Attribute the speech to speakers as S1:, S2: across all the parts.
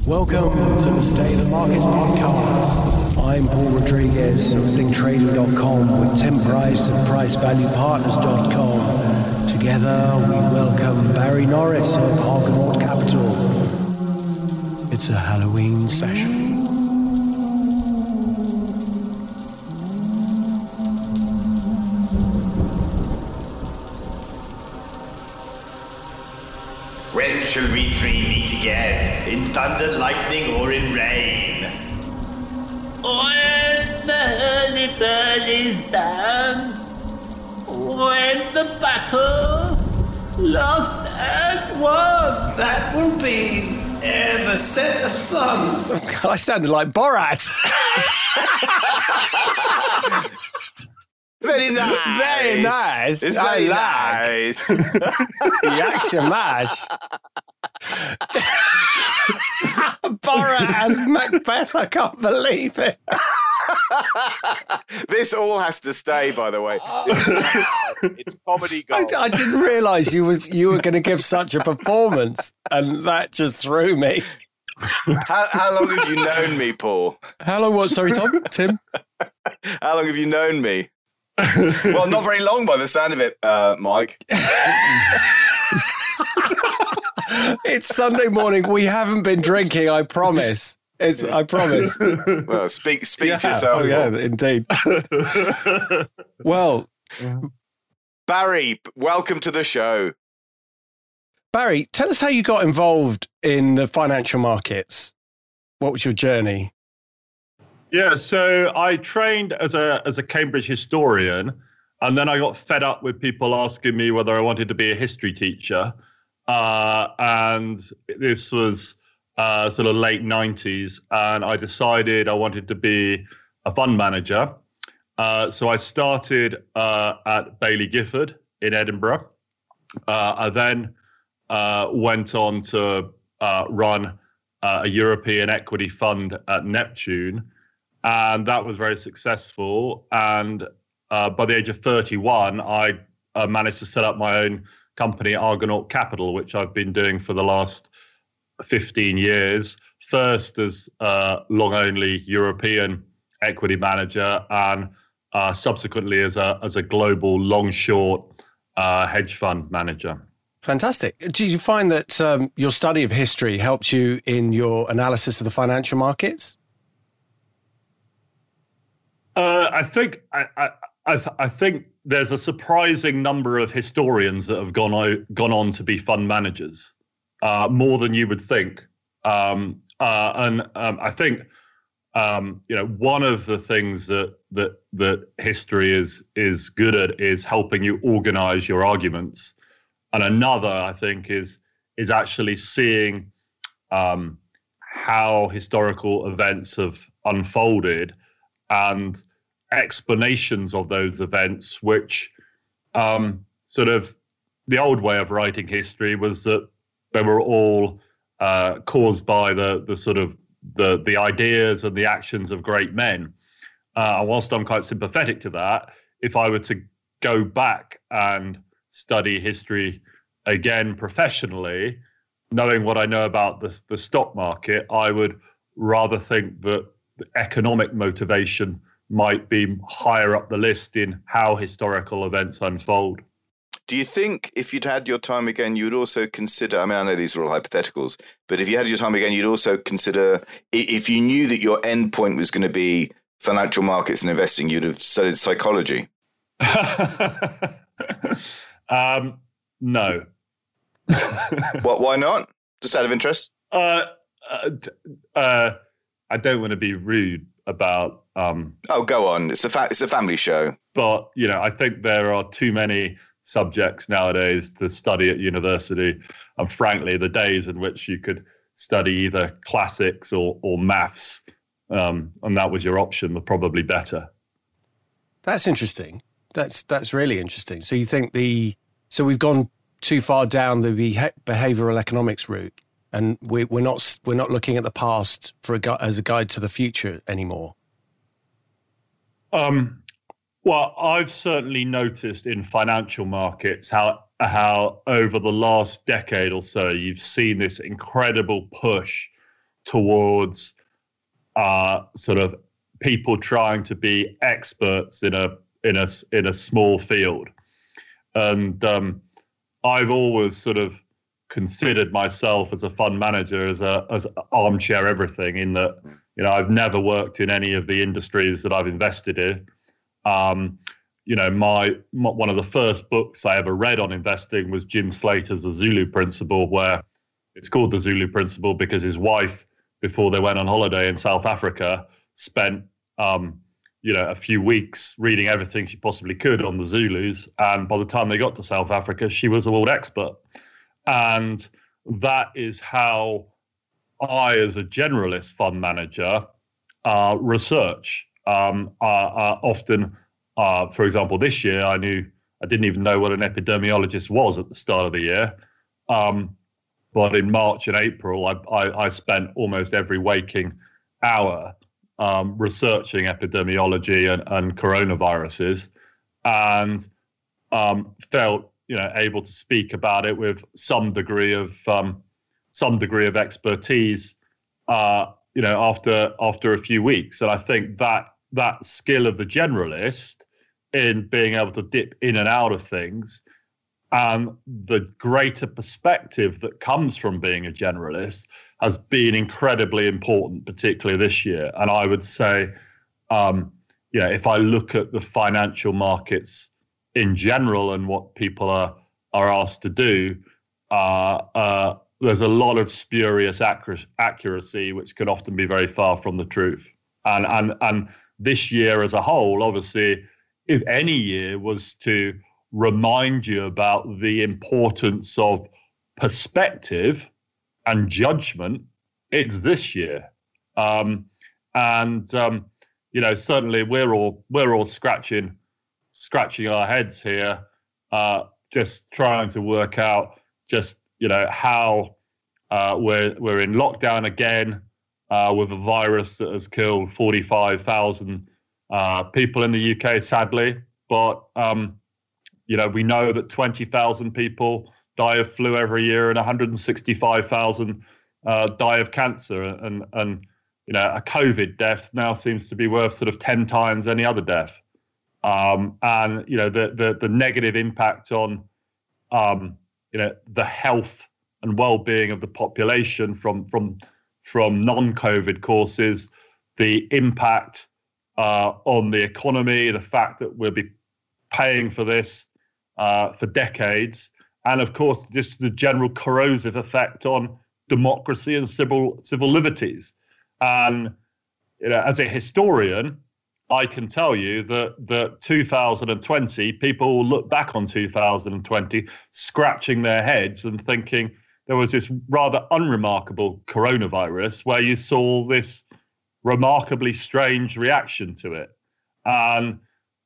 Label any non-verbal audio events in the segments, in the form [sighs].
S1: Welcome to the State of the Markets podcast. I'm Paul Rodriguez of ThinkTrading.com with Tim Price of PriceValuePartners.com. Together, we welcome Barry Norris of Argonaut Capital. It's a Halloween session.
S2: Shall we three meet again? In thunder, lightning, or in rain?
S3: When the hurly burly's done, when the battle lost and won.
S4: That will be ere the set of sun. [laughs]
S1: I sounded like Borat. [laughs]
S2: Very nice.
S1: Very nice.
S2: It's
S1: I
S2: very
S1: like.
S2: nice.
S1: Reaction mash. Borat as Macbeth. I can't believe it. [laughs]
S2: this all has to stay, by the way. [laughs] it's comedy
S1: I,
S2: gold.
S1: I didn't realise you was you were going to give such a performance, and that just threw me.
S2: How, how long have you known me, Paul?
S1: Hello, what? Sorry, Tom, Tim. [laughs]
S2: How long have you known me? [laughs] well, not very long by the sound of it, uh, Mike. [laughs]
S1: It's Sunday morning. We haven't been drinking. I promise. It's. I promise.
S2: Well, speak speak for yourself.
S1: Oh yeah, indeed. Well,
S2: Barry, welcome to the show.
S1: Barry, tell us how you got involved in the financial markets. What was your journey?
S5: Yeah, so I trained as a as a Cambridge historian, and then I got fed up with people asking me whether I wanted to be a history teacher. Uh, and this was uh, sort of late '90s, and I decided I wanted to be a fund manager. Uh, so I started uh, at Baillie Gifford in Edinburgh. Uh, I then uh, went on to run a European equity fund at Neptune and that was very successful. And uh, by the age of 31, I uh, managed to set up my own company, Argonaut Capital, which I've been doing for the last 15 years. First as uh, long only European equity manager, and uh, subsequently as a as a global long short uh, hedge fund manager.
S1: Fantastic. Do you find that um, your study of history helps you in your analysis of the financial markets?
S5: Uh, I think I, I, I, th- I think there's a surprising number of historians that have gone o- gone on to be fund managers, uh, more than you would think. Um, uh, and um, I think um, you know one of the things that that that history is is good at is helping you organize your arguments, and another I think is is actually seeing um, how historical events have unfolded and explanations of those events, which um, sort of the old way of writing history was that they were all uh, caused by the the sort of the the ideas and the actions of great men. Uh, and whilst I'm quite sympathetic to that, if I were to go back and study history again professionally, knowing what I know about the the stock market, I would rather think that economic motivation might be higher up the list in how historical events unfold.
S2: Do you think if you'd had your time again, you would also consider? I mean, I know these are all hypotheticals, but if you had your time again, you'd also consider if you knew that your end point was going to be financial markets and investing, you'd have studied psychology. [laughs]
S5: um, no.
S2: What? Why not? Just out of interest.
S5: uh, uh, uh, I don't want to be rude about, um,
S2: Oh, go on. It's a fa- it's a family show.
S5: but you know, I think there are too many subjects nowadays to study at university, and frankly, the days in which you could study either classics or or maths, um, and that was your option, were probably better.
S1: That's interesting. That's that's really interesting. So you think the so we've gone too far down the beha- behavioral economics route, and we, we're not we're not looking at the past for a gu- as a guide to the future anymore.
S5: Um, well, I've certainly noticed in financial markets how how over the last decade or so you've seen this incredible push towards uh, sort of people trying to be experts in a in a in a small field, and um, I've always sort of considered myself as a fund manager as a as armchair everything in that you know I've never worked in any of the industries that I've invested in. Um, you know, my, my, one of the first books I ever read on investing was Jim Slater's The Zulu Principle, where it's called the Zulu Principle because his wife, before they went on holiday in South Africa, spent um, you know a few weeks reading everything she possibly could on the Zulus, and by the time they got to South Africa, she was a world expert, and that is how I, as a generalist fund manager, uh, research. Um, uh, uh, often, uh, for example, this year I knew I didn't even know what an epidemiologist was at the start of the year. Um, but in March and April, I, I, I spent almost every waking hour um, researching epidemiology and, and coronaviruses, and um, felt you know able to speak about it with some degree of um, some degree of expertise. Uh, you know, after after a few weeks, and I think that that skill of the generalist in being able to dip in and out of things and the greater perspective that comes from being a generalist has been incredibly important, particularly this year. And I would say, um, you know, if I look at the financial markets in general and what people are are asked to do, uh, uh, there's a lot of spurious accuracy, which can often be very far from the truth. And and and this year as a whole, obviously, if any year was to remind you about the importance of perspective and judgment, it's this year. Um, and um, you know, certainly we're all we're all scratching scratching our heads here, uh, just trying to work out just you know how uh, we're we're in lockdown again uh, with a virus that has killed forty five thousand uh, people in the UK, sadly. But um, you know, we know that 20,000 people die of flu every year and 165,000 uh, die of cancer. And, and, you know, a COVID death now seems to be worth sort of 10 times any other death. Um, and, you know, the, the, the negative impact on, um, you know, the health and well-being of the population from, from, from non-COVID courses, the impact uh, on the economy, the fact that we'll be paying for this uh, for decades, and of course, just the general corrosive effect on democracy and civil civil liberties. And you know, as a historian, I can tell you that that 2020, people will look back on 2020, scratching their heads and thinking there was this rather unremarkable coronavirus where you saw this remarkably strange reaction to it. And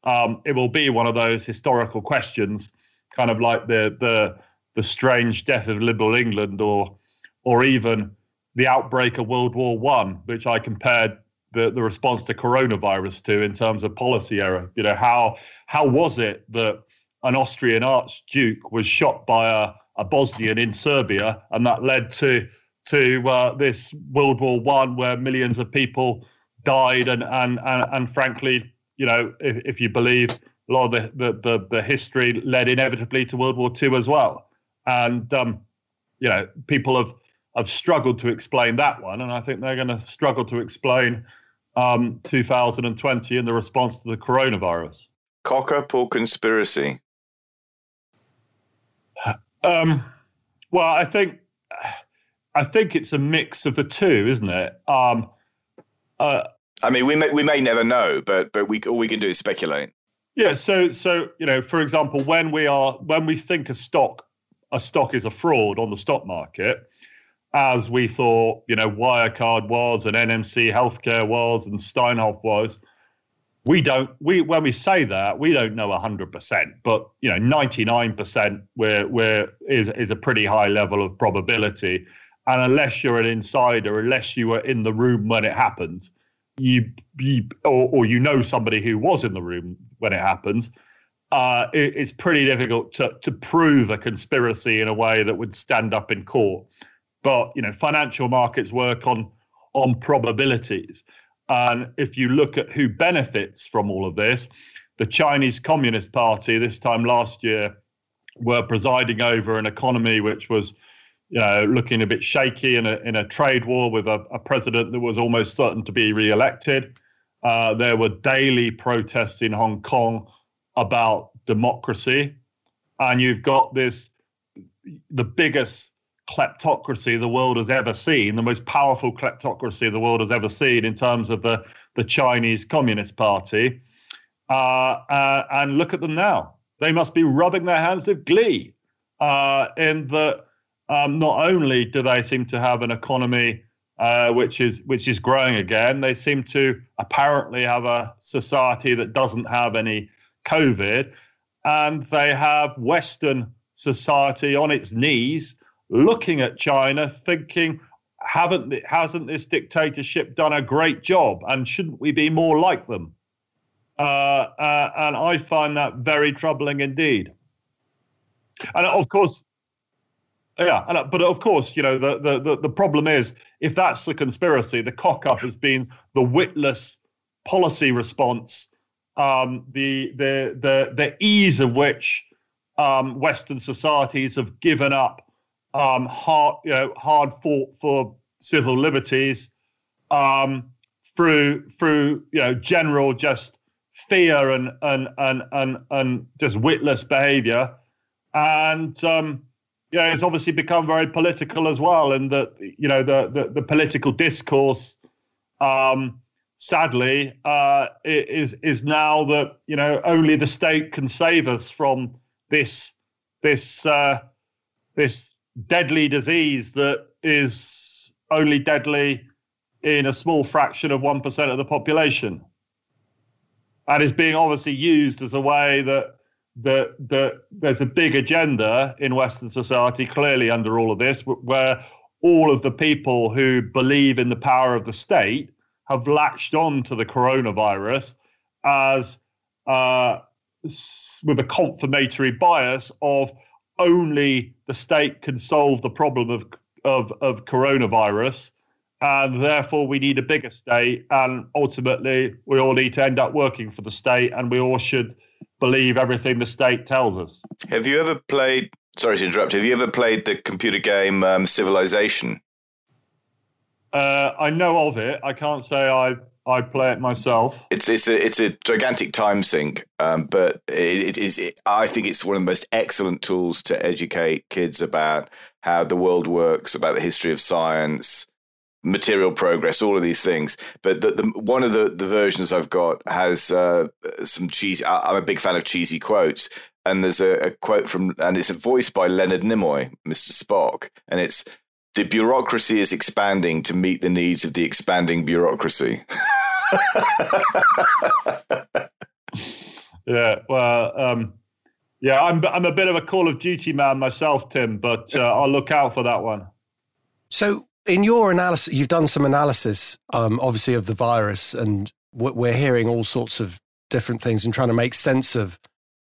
S5: um, it will be one of those historical questions, kind of like the the the strange death of liberal England, or or even the outbreak of World War One, which I compared the, the response to coronavirus to in terms of policy error. You know how how was it that an Austrian archduke was shot by a, a Bosnian in Serbia, and that led to to uh, this World War One, where millions of people died, and and and, and frankly you know, if, if you believe a lot of the, the, the, the, history led inevitably to World War II as well. And, um, you know, people have, have struggled to explain that one. And I think they're going to struggle to explain um, 2020 and the response to the coronavirus.
S2: Cock up or conspiracy?
S5: Um, well, I think I think it's a mix of the two, isn't it? Um,
S2: uh, I mean, we may we may never know, but but we all we can do is speculate.
S5: Yeah. So so you know, for example, when we are when we think a stock a stock is a fraud on the stock market, as we thought, you know, Wirecard was and NMC Healthcare was and Steinhoff was. We don't we when we say that we don't know hundred percent, but you know ninety nine percent where where is is a pretty high level of probability, and unless you're an insider, unless you were in the room when it happened, you, you or, or, you know somebody who was in the room when it happened, uh, it, it's pretty difficult to to prove a conspiracy in a way that would stand up in court. But you know, financial markets work on on probabilities. And if you look at who benefits from all of this, the Chinese Communist Party this time last year were presiding over an economy which was, you know, looking a bit shaky in a in a trade war with a, a president that was almost certain to be re-elected. Uh, there were daily protests in Hong Kong about democracy, and you've got this the biggest kleptocracy the world has ever seen, the most powerful kleptocracy the world has ever seen in terms of the, the Chinese Communist Party. Uh, uh, and look at them now. They must be rubbing their hands with glee uh, in that um, not only do they seem to have an economy uh, which is which is growing again, they seem to apparently have a society that doesn't have any COVID, and they have Western society on its knees looking at China, thinking, haven't hasn't this dictatorship done a great job, and shouldn't we be more like them? Uh, uh, and I find that very troubling indeed. And of course, yeah, and, but of course, you know the, the the the problem is if that's the conspiracy, the cock up has been the witless policy response, um, the the the the ease of which um, Western societies have given up um, hard, you know, hard fought for civil liberties um, through through you know general just fear and and and and, and just witless behaviour, and um, yeah, it's obviously become very political as well, and that you know the the, the political discourse. Um, sadly, uh, is is now that you know only the state can save us from this this uh, this deadly disease that is only deadly in a small fraction of 1% of the population. And is being obviously used as a way that that that there's a big agenda in western society clearly under all of this where all of the people who believe in the power of the state have latched on to the coronavirus as uh, with a confirmatory bias of only the state can solve the problem of of, of coronavirus, and therefore we need a bigger state, and ultimately we all need to end up working for the state, and we all should believe everything the state tells us.
S2: Have you ever played? Sorry to interrupt. Have you ever played the computer game um, Civilization?
S5: Uh, I know of it. I can't say I I play it myself.
S2: It's it's a it's a gigantic time sink, um, but it, it is. It, I think it's one of the most excellent tools to educate kids about how the world works, about the history of science, material progress, all of these things. But the, the, one of the, the versions I've got has uh, some cheesy. I'm a big fan of cheesy quotes, and there's a, a quote from, and it's a voice by Leonard Nimoy, Mr. Spock, and it's the bureaucracy is expanding to meet the needs of the expanding bureaucracy. [laughs]
S5: yeah, well, um, yeah, I'm I'm a bit of a Call of Duty man myself, Tim, but uh, I'll look out for that one.
S1: So, in your analysis, you've done some analysis, um, obviously, of the virus, and we're hearing all sorts of different things and trying to make sense of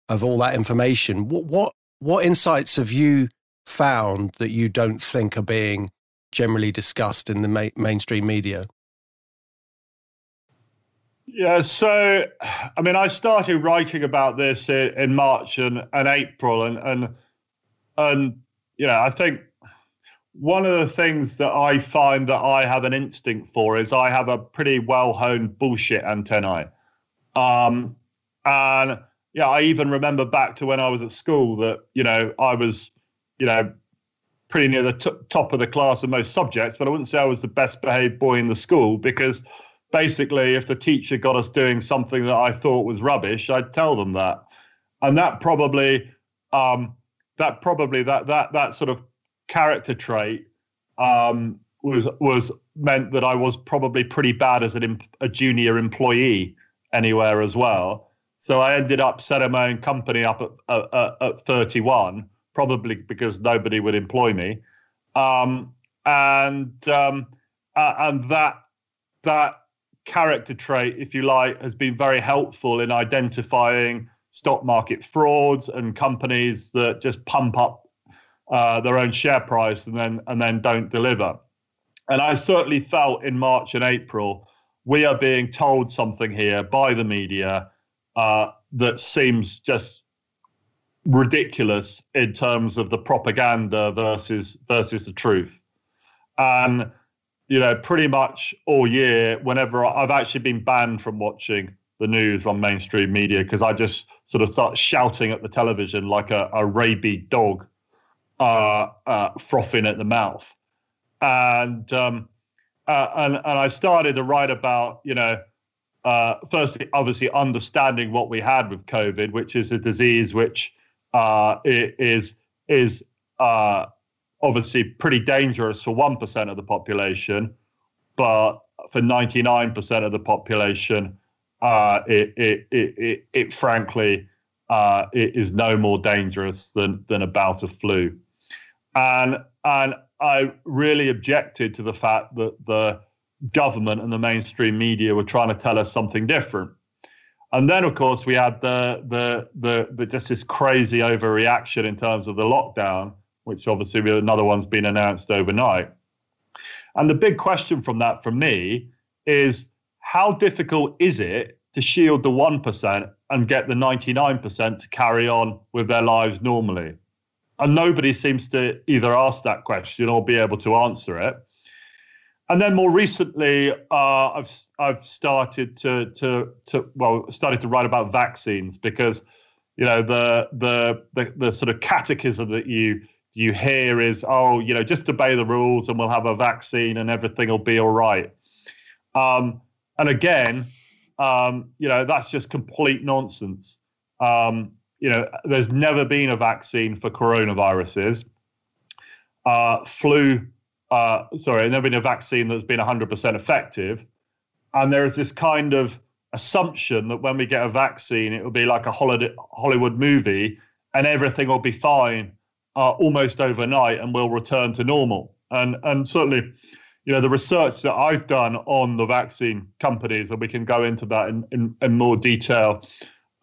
S1: of all that information. What what what insights have you found that you don't think are being generally discussed in the ma- mainstream media?
S5: Yeah, so I mean, I started writing about this in, March and, and April, and and and yeah, I think one of the things that I find that I have an instinct for is I have a pretty well honed bullshit antennae. Um, and yeah, I even remember back to when I was at school that, you know, I was you know, pretty near the t- top of the class in most subjects, but I wouldn't say I was the best behaved boy in the school because basically, if the teacher got us doing something that I thought was rubbish, I'd tell them that, and that probably, um, that probably that that that sort of character trait um, was was meant that I was probably pretty bad as an a junior employee anywhere as well. So I ended up setting my own company up at, at, at 31 probably because nobody would employ me. Um, and um, uh, and that that character trait, if you like, has been very helpful in identifying stock market frauds and companies that just pump up uh, their own share price and then and then don't deliver. And I certainly felt in March and April, we are being told something here by the media uh, that seems just ridiculous in terms of the propaganda versus versus the truth. And you know, pretty much all year, whenever I've actually been banned from watching the news on mainstream media because I just sort of start shouting at the television like a, a rabid dog uh, uh, frothing at the mouth. And, um, uh, and and I started to write about, you know, uh, firstly, obviously understanding what we had with COVID, which is a disease which uh, is is uh, obviously pretty dangerous for one percent of the population, but for ninety nine percent of the population, uh, it, it, it, it, frankly uh, it is no more dangerous than than a bout of flu, and and I really objected to the fact that the government and the mainstream media were trying to tell us something different. And then, of course, we had the the the, the just this crazy overreaction in terms of the lockdown, which obviously another one's been announced overnight. And the big question from that, for me, is how difficult is it to shield the 1% and get the 99% to carry on with their lives normally? And nobody seems to either ask that question or be able to answer it. And then more recently, uh, I've I've started to to to well started to write about vaccines because you know the the the, the sort of catechism that you you hear is oh you know just obey the rules and we'll have a vaccine and everything will be all right. Um, and again, um, you know, that's just complete nonsense. Um, you know, there's never been a vaccine for coronaviruses. Uh, flu, uh, sorry, there's never been a vaccine that's been 100% effective. And there is this kind of assumption that when we get a vaccine, it will be like a Hollywood movie and everything will be fine uh, almost overnight and we'll return to normal. And, and certainly, you know, the research that I've done on the vaccine companies, and we can go into that in, in, in more detail.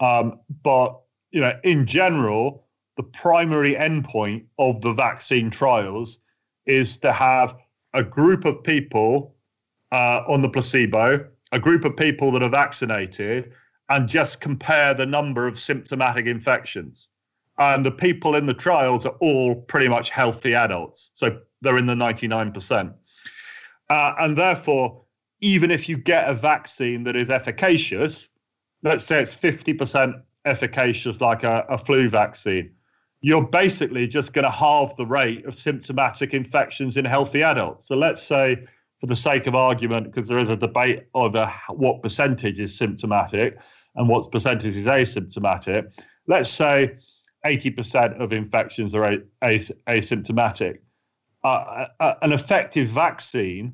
S5: Um, but, you know, in general, the primary endpoint of the vaccine trials is to have a group of people uh, on the placebo, a group of people that are vaccinated, and just compare the number of symptomatic infections. And the people in the trials are all pretty much healthy adults. So they're in the 99%. Uh, and therefore, even if you get a vaccine that is efficacious, let's say it's 50% efficacious, like a, a flu vaccine, you're basically just going to halve the rate of symptomatic infections in healthy adults. So let's say, for the sake of argument, because there is a debate over what percentage is symptomatic and what percentage is asymptomatic, let's say 80% of infections are as- asymptomatic uh, uh, an effective vaccine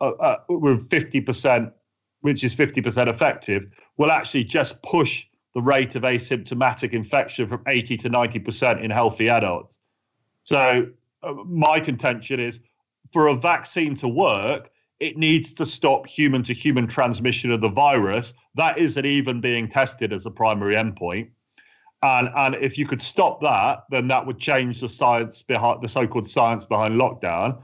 S5: uh, uh with 50%, which is 50% effective, will actually just push the rate of asymptomatic infection from 80 to 90% in healthy adults. So, uh, my contention is for a vaccine to work, it needs to stop human to human transmission of the virus. That isn't even being tested as a primary endpoint. And, and if you could stop that, then that would change the science behind the so-called science behind lockdown.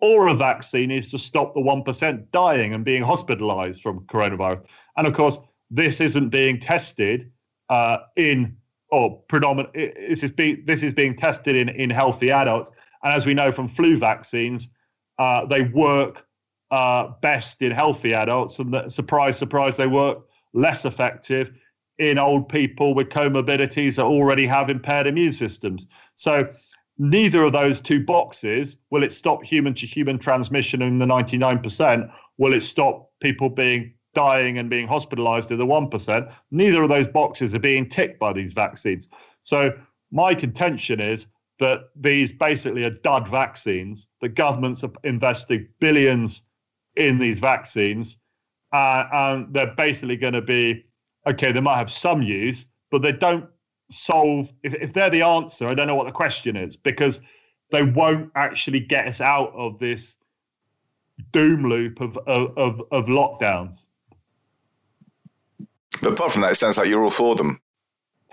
S5: Or a vaccine is to stop the one percent dying and being hospitalised from coronavirus. And of course, this isn't being tested uh, in or predominant. This is being this is being tested in in healthy adults. And as we know from flu vaccines, uh, they work uh, best in healthy adults, and surprise, surprise, they work less effective in old people with comorbidities that already have impaired immune systems. So neither of those two boxes will it stop human to human transmission in the 99%? Will it stop people being dying and being hospitalized in the 1%? Neither of those boxes are being ticked by these vaccines. So my contention is that these basically are dud vaccines. The governments are investing billions in these vaccines, uh, and they're basically going to be okay, they might have some use, but they don't solve. If, if they're the answer, I don't know what the question is because they won't actually get us out of this doom loop of of, of, of lockdowns.
S2: But apart from that, it sounds like you're all for them. [laughs]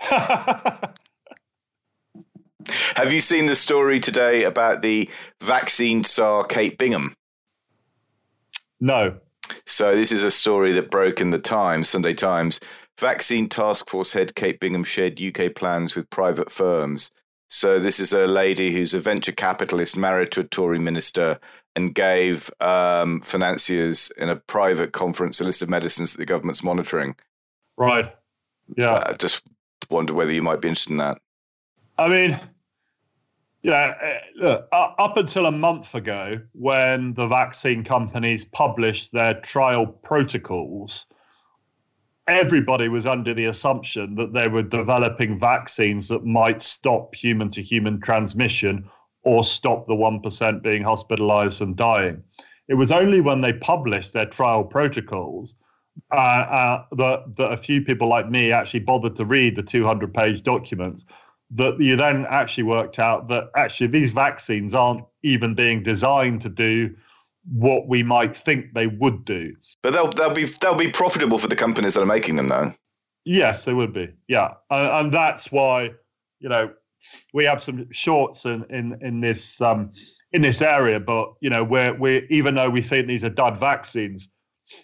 S2: Have you seen the story today about the vaccine czar Kate Bingham?
S5: No.
S2: So this is a story that broke in the Times, Sunday Times. Vaccine Task Force head Kate Bingham shared UK plans with private firms. So this is a lady who's a venture capitalist married to a Tory minister and gave um, financiers in a private conference a list of medicines that the government's monitoring.
S5: Right. Yeah.
S2: I just wonder whether you might be interested in that.
S5: I mean, yeah, uh, look, up until a month ago, when the vaccine companies published their trial protocols, everybody was under the assumption that they were developing vaccines that might stop human to human transmission or stop the 1% being hospitalized and dying. It was only when they published their trial protocols uh, uh, that, that a few people like me actually bothered to read the 200 page documents that you then actually worked out that actually these vaccines aren't even being designed to do what we might think they would do.
S2: But they'll they'll be they'll be profitable for the companies that are making them, though.
S5: Yes, they would be. Yeah, and, and that's why you know we have some shorts in in in this um, in this area. But you know, we're we even though we think these are dud vaccines,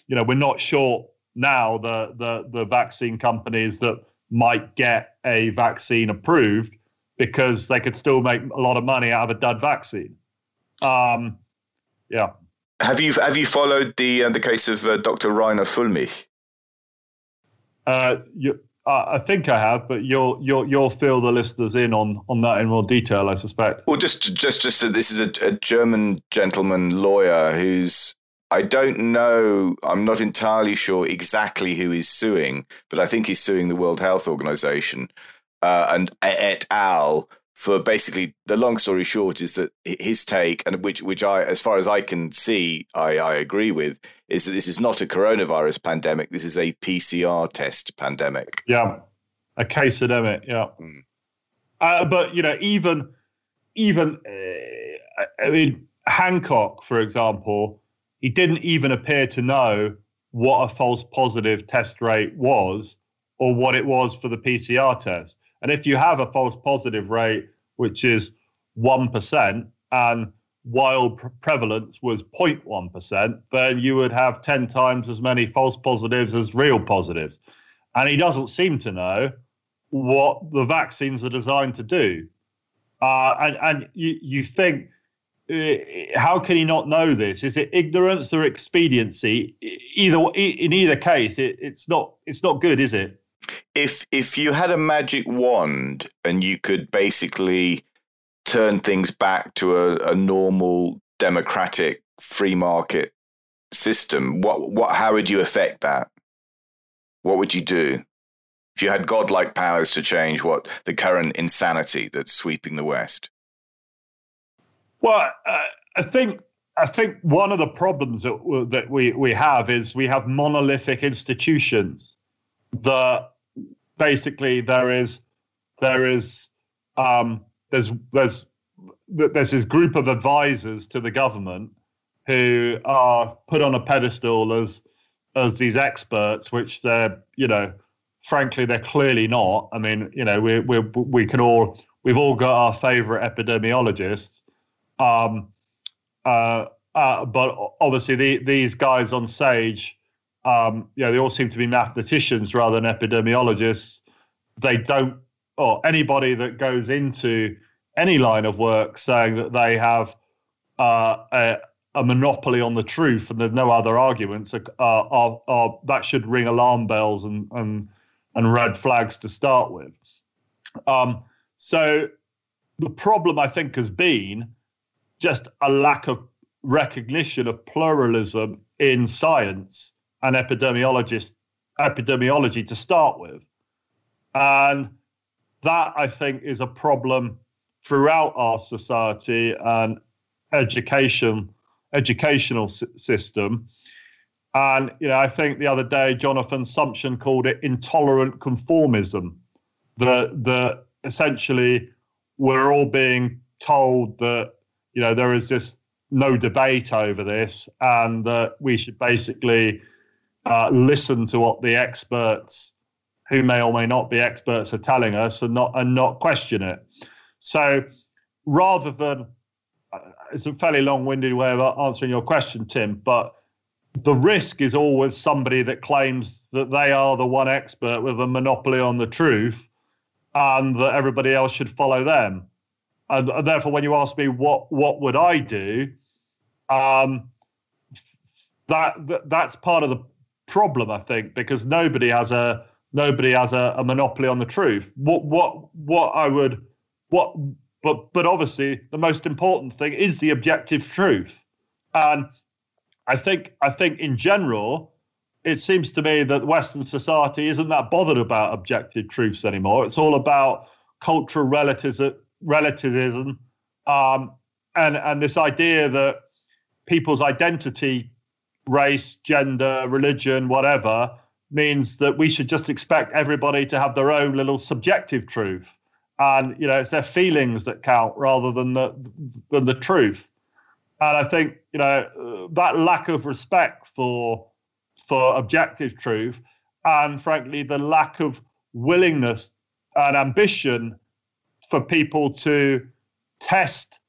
S5: you know, we're not short now the the the vaccine companies that might get a vaccine approved because they could still make a lot of money out of a dud vaccine. Um, yeah.
S2: Have you have you followed the uh, the case of uh, Dr. Reiner Fuellmich?
S5: Uh, you, I think I have, but you'll you'll you'll fill the listeners in on on that in more detail, I suspect.
S2: Well, just just just that this is a, a German gentleman lawyer who's I don't know. I'm not entirely sure exactly who he's suing, but I think he's suing the World Health Organization uh, and et al. For basically, the long story short is that his take, and which which I, as far as I can see, I, I agree with, is that this is not a coronavirus pandemic. This is a PCR test pandemic.
S5: Yeah, a case endemic. Yeah, mm. uh, but you know, even even uh, I mean, Hancock, for example he didn't even appear to know what a false positive test rate was or what it was for the PCR test. And if you have a false positive rate, which is 1%, and wild prevalence was 0.1%, then you would have 10 times as many false positives as real positives. And he doesn't seem to know what the vaccines are designed to do. Uh, and and you, you think Uh, how can he not know this? Is it ignorance or expediency? Either in either case, it, it's not it's not good, is it?
S2: If if you had a magic wand and you could basically turn things back to a, a normal democratic free market system, what what how would you affect that? What would you do? If you had godlike powers to change what the current insanity that's sweeping the West?
S5: Well, uh, I think I think one of the problems that, we, we have is we have monolithic institutions that basically there is there is um, there's there's there's this group of advisors to the government who are put on a pedestal as as these experts, which they're you know frankly they're clearly not. I mean you know we we we can all we've all got our favorite epidemiologists um, uh, uh, but obviously, the, these guys on Sage, um, you know, they all seem to be mathematicians rather than epidemiologists. They don't, or anybody that goes into any line of work saying that they have uh, a, a, monopoly on the truth and there's no other arguments, are, are, are, that should ring alarm bells and, and, and red flags to start with. Um, so the problem, I think, has been just a lack of recognition of pluralism in science and epidemiology to start with. And that I think is a problem throughout our society and education educational system. And you know, I think the other day Jonathan Sumption called it intolerant conformism. That that essentially we're all being told that you know, there is just no debate over this, and that we should basically uh, listen to what the experts, who may or may not be experts, are telling us, and not and not question it. So, rather than uh, it's a fairly long-winded way of answering your question, Tim, but the risk is always somebody that claims that they are the one expert with a monopoly on the truth and that everybody else should follow them. And, and therefore, when you ask me what what would I do, um, that, that that's part of the problem, I think, because nobody has a nobody has a, a monopoly on the truth. What what what I would what but but obviously the most important thing is the objective truth, and I think I think in general, it seems to me that Western society isn't that bothered about objective truths anymore. It's all about cultural relativism, relativism, um, and and this idea that people's identity, race, gender, religion, whatever, means that we should just expect everybody to have their own little subjective truth, and you know it's their feelings that count rather than the than the truth. And I think you know that lack of respect for for objective truth, and frankly the lack of willingness and ambition for people to test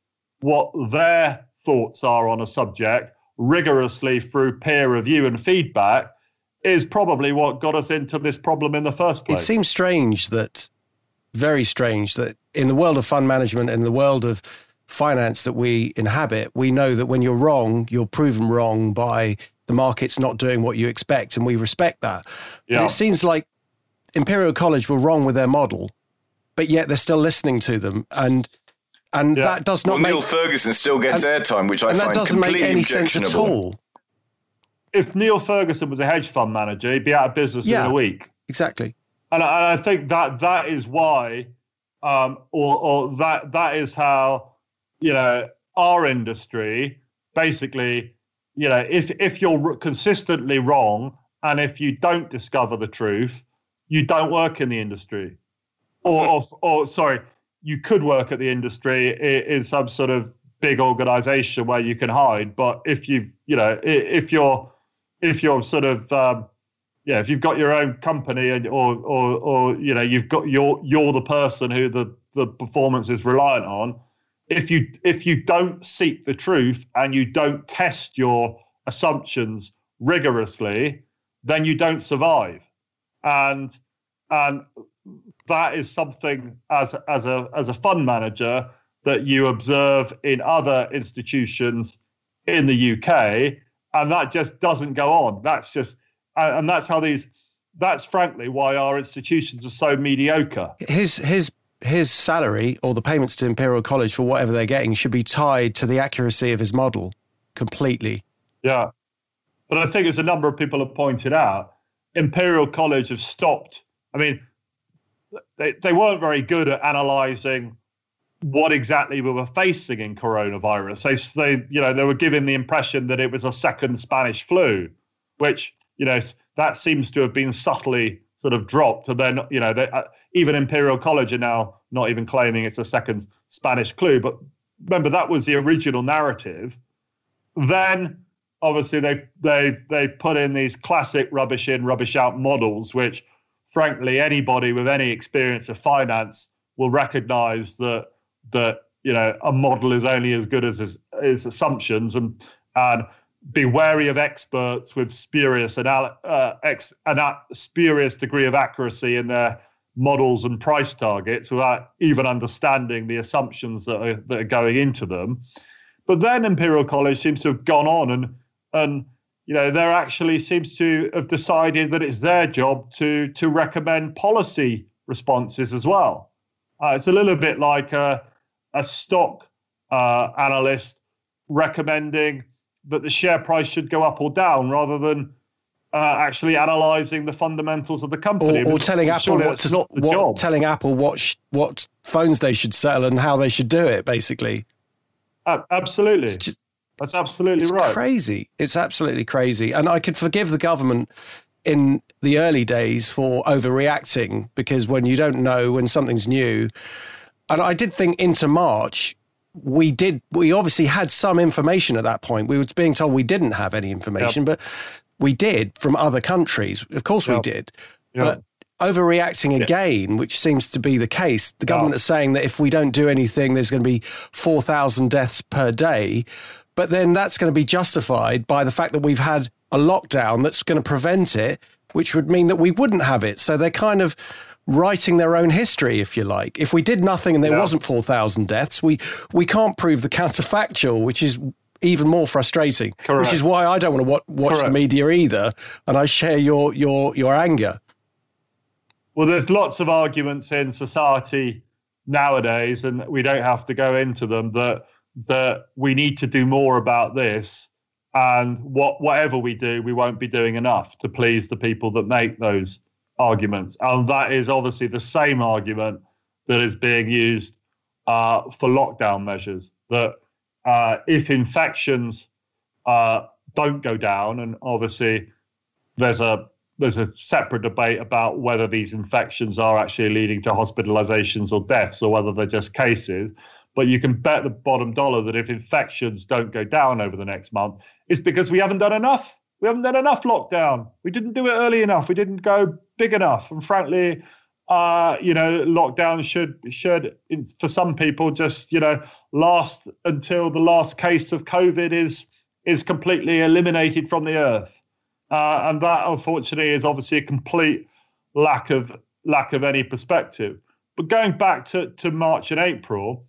S5: what their thoughts are on a subject rigorously through peer review and feedback is probably what got us into this problem in the first place.
S1: It seems strange that, very strange that in the world of fund management, in the world of finance that we inhabit, we know that when you're wrong, you're proven wrong by the market's not doing what you expect, and we respect that. Yeah. But it seems like Imperial College were wrong with their model, but yet they're still listening to them, and and yeah. that does not
S2: well,
S1: make
S2: Neil Ferguson still gets airtime, which I
S1: and
S2: find
S1: that doesn't
S2: make
S1: any sense at all.
S5: If Neil Ferguson was a hedge fund manager, he'd be out of business yeah, in a week.
S1: Exactly,
S5: and I, and I think that that is why, um, or or that that is how you know, our industry basically, you know, if if you're consistently wrong and if you don't discover the truth, you don't work in the industry, or or, or sorry, you could work at the industry in some sort of big organization where you can hide. But if you, you know, if you're if you're sort of um, yeah, if you've got your own company and or or or you know you've got you're you're the person who the the performance is reliant on, if you if you don't seek the truth and you don't test your assumptions rigorously, then you don't survive. And and that is something as as a as a fund manager that you observe in other institutions in the UK, and that just doesn't go on. That's just and that's how these. That's frankly why our institutions are so mediocre.
S1: His his his salary or the payments to Imperial College for whatever they're getting should be tied to the accuracy of his model completely.
S5: Yeah. But I think, as a number of people have pointed out, Imperial College have stopped. I mean, they, they weren't very good at analyzing what exactly we were facing in coronavirus. They, they, you know, they were giving the impression that it was a second Spanish flu, which, you know, that seems to have been subtly sort of dropped. And then, you know, they, uh, even Imperial College are now not even claiming it's a second Spanish flu. But remember, that was the original narrative. Then, obviously, they they they put in these classic rubbish in, rubbish out models, which, frankly, anybody with any experience of finance will recognise that that you know a model is only as good as its, its assumptions and and be wary of experts with spurious anal- uh, ex- an spurious degree of accuracy in their models and price targets without even understanding the assumptions that are, that are going into them. But then Imperial College seems to have gone on and and you know there actually seems to have decided that it's their job to to recommend policy responses as well. Uh, it's a little bit like a, a stock uh, analyst recommending that the share price should go up or down rather than uh, actually analysing the fundamentals of the company.
S1: Or, or telling Apple what, to, what telling Apple what sh- what phones they should sell and how they should do it. Basically,
S5: uh, absolutely. Just, That's absolutely
S1: it's
S5: right.
S1: Crazy. It's absolutely crazy. And I could forgive the government in the early days for overreacting because when you don't know when something's new, and I did think into March we did we obviously had some information at that point we were being told we didn't have any information yep. but we did from other countries. Of course, yep. we did. Yep. But overreacting again, which seems to be the case, the government is saying that if we don't do anything, there's going to be 4,000 deaths per day. But then that's going to be justified by the fact that we've had a lockdown that's going to prevent it, which would mean that we wouldn't have it. So they're kind of writing their own history, if you like. If we did nothing and there
S5: Yeah.
S1: wasn't 4,000 deaths, we, we can't prove the counterfactual, which is even more frustrating,
S5: Correct.
S1: which is why I don't want to wa- watch the media either. And I share your, your, your anger.
S5: Well, there's lots of arguments in society nowadays, and we don't have to go into them. That that we need to do more about this, and what whatever we do, we won't be doing enough to please the people that make those arguments. And that is obviously the same argument that is being used uh, for lockdown measures. That uh, if infections uh, don't go down, and obviously there's a there's a separate debate about whether these infections are actually leading to hospitalizations or deaths or whether they're just cases. But you can bet the bottom dollar that if infections don't go down over the next month, it's because we haven't done enough. We haven't done enough lockdown. We didn't do it early enough. We didn't go big enough. And frankly, uh, you know, lockdown should should for some people just you know last until the last case of COVID is is completely eliminated from the earth. Uh, and that, unfortunately, is obviously a complete lack of lack of any perspective. But going back to, to March and April,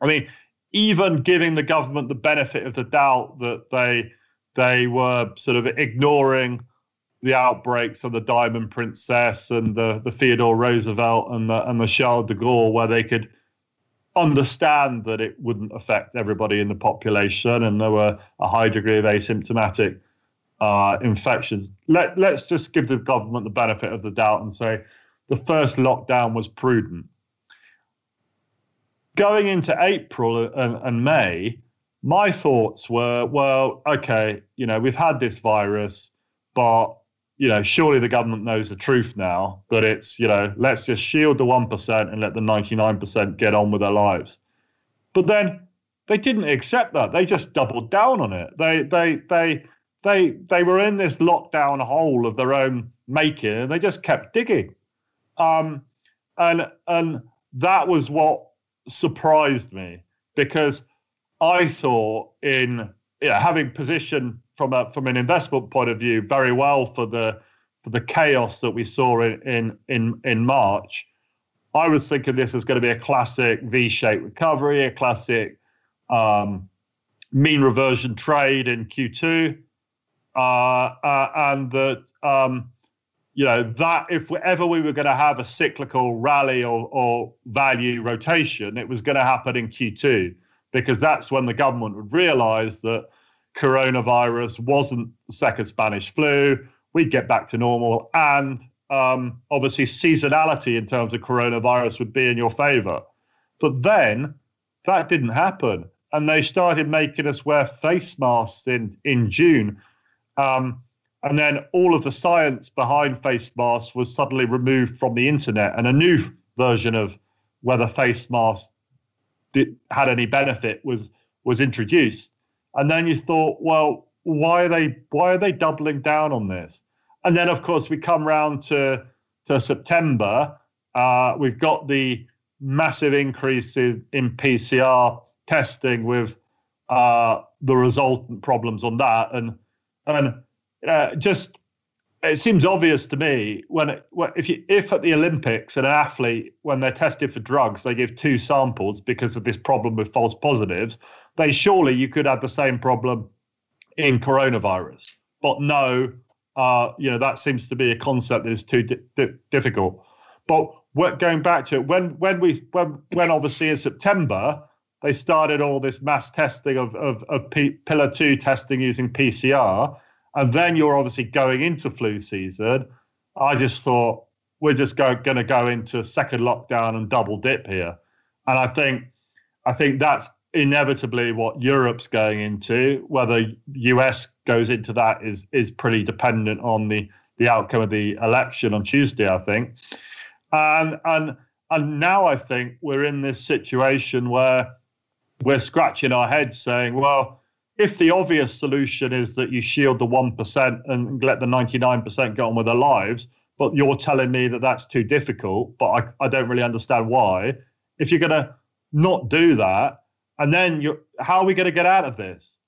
S5: I mean, even giving the government the benefit of the doubt that they they were sort of ignoring the outbreaks of the Diamond Princess and the, the Theodore Roosevelt and the and the Charles de Gaulle, where they could understand that it wouldn't affect everybody in the population, and there were a high degree of asymptomatic uh, infections. Let let's just give the government the benefit of the doubt and say the first lockdown was prudent. Going into April and, and May, my thoughts were, well, okay, you know, we've had this virus, but you know, surely the government knows the truth now that it's, you know, let's just shield the 1% and let the 99% get on with their lives. But then they didn't accept that. They just doubled down on it. They they they they they were in this lockdown hole of their own making and they just kept digging. Um and and that was what surprised me because I thought in having positioned from a from an investment point of view very well for the for the chaos that we saw in in in, in March. I was thinking this is going to be a classic V-shaped recovery, a classic um, mean reversion trade in Q2, uh, uh, and that um, you know that if ever we were going to have a cyclical rally or, or value rotation, it was going to happen in Q2 because that's when the government would realise that coronavirus wasn't the second Spanish flu. We'd get back to normal, and um, obviously seasonality in terms of coronavirus would be in your favour. But then that didn't happen, and they started making us wear face masks in in June. Um, and then all of the science behind face masks was suddenly removed from the internet, and a new version of whether face masks did, had any benefit was was introduced. And then you thought, well, why are they why are they doubling down on this? And then of course we come round to to September. Uh, we've got the massive increases in PCR testing with uh, the resultant problems on that, and and uh, just it seems obvious to me when, it, if you if at the Olympics an athlete when they're tested for drugs they give two samples because of this problem with false positives, they surely you could have the same problem in coronavirus. But no, uh, you know that seems to be a concept that is too di- di- difficult. But what, going back to it, when when we when when obviously in September they started all this mass testing of of, of P, pillar two testing using PCR, and then you're obviously going into flu season. I just thought we're just going to go into second lockdown and double dip here, and I think I think that's inevitably what Europe's going into. Whether US goes into that is is pretty dependent on the the outcome of the election on Tuesday, I think. And and and now I think we're in this situation where we're scratching our heads saying, well, if the obvious solution is that you shield the 1% and let the 99% get on with their lives, but you're telling me that that's too difficult, but I, I don't really understand why. If you're going to not do that, and then you're, how are we going to get out of this?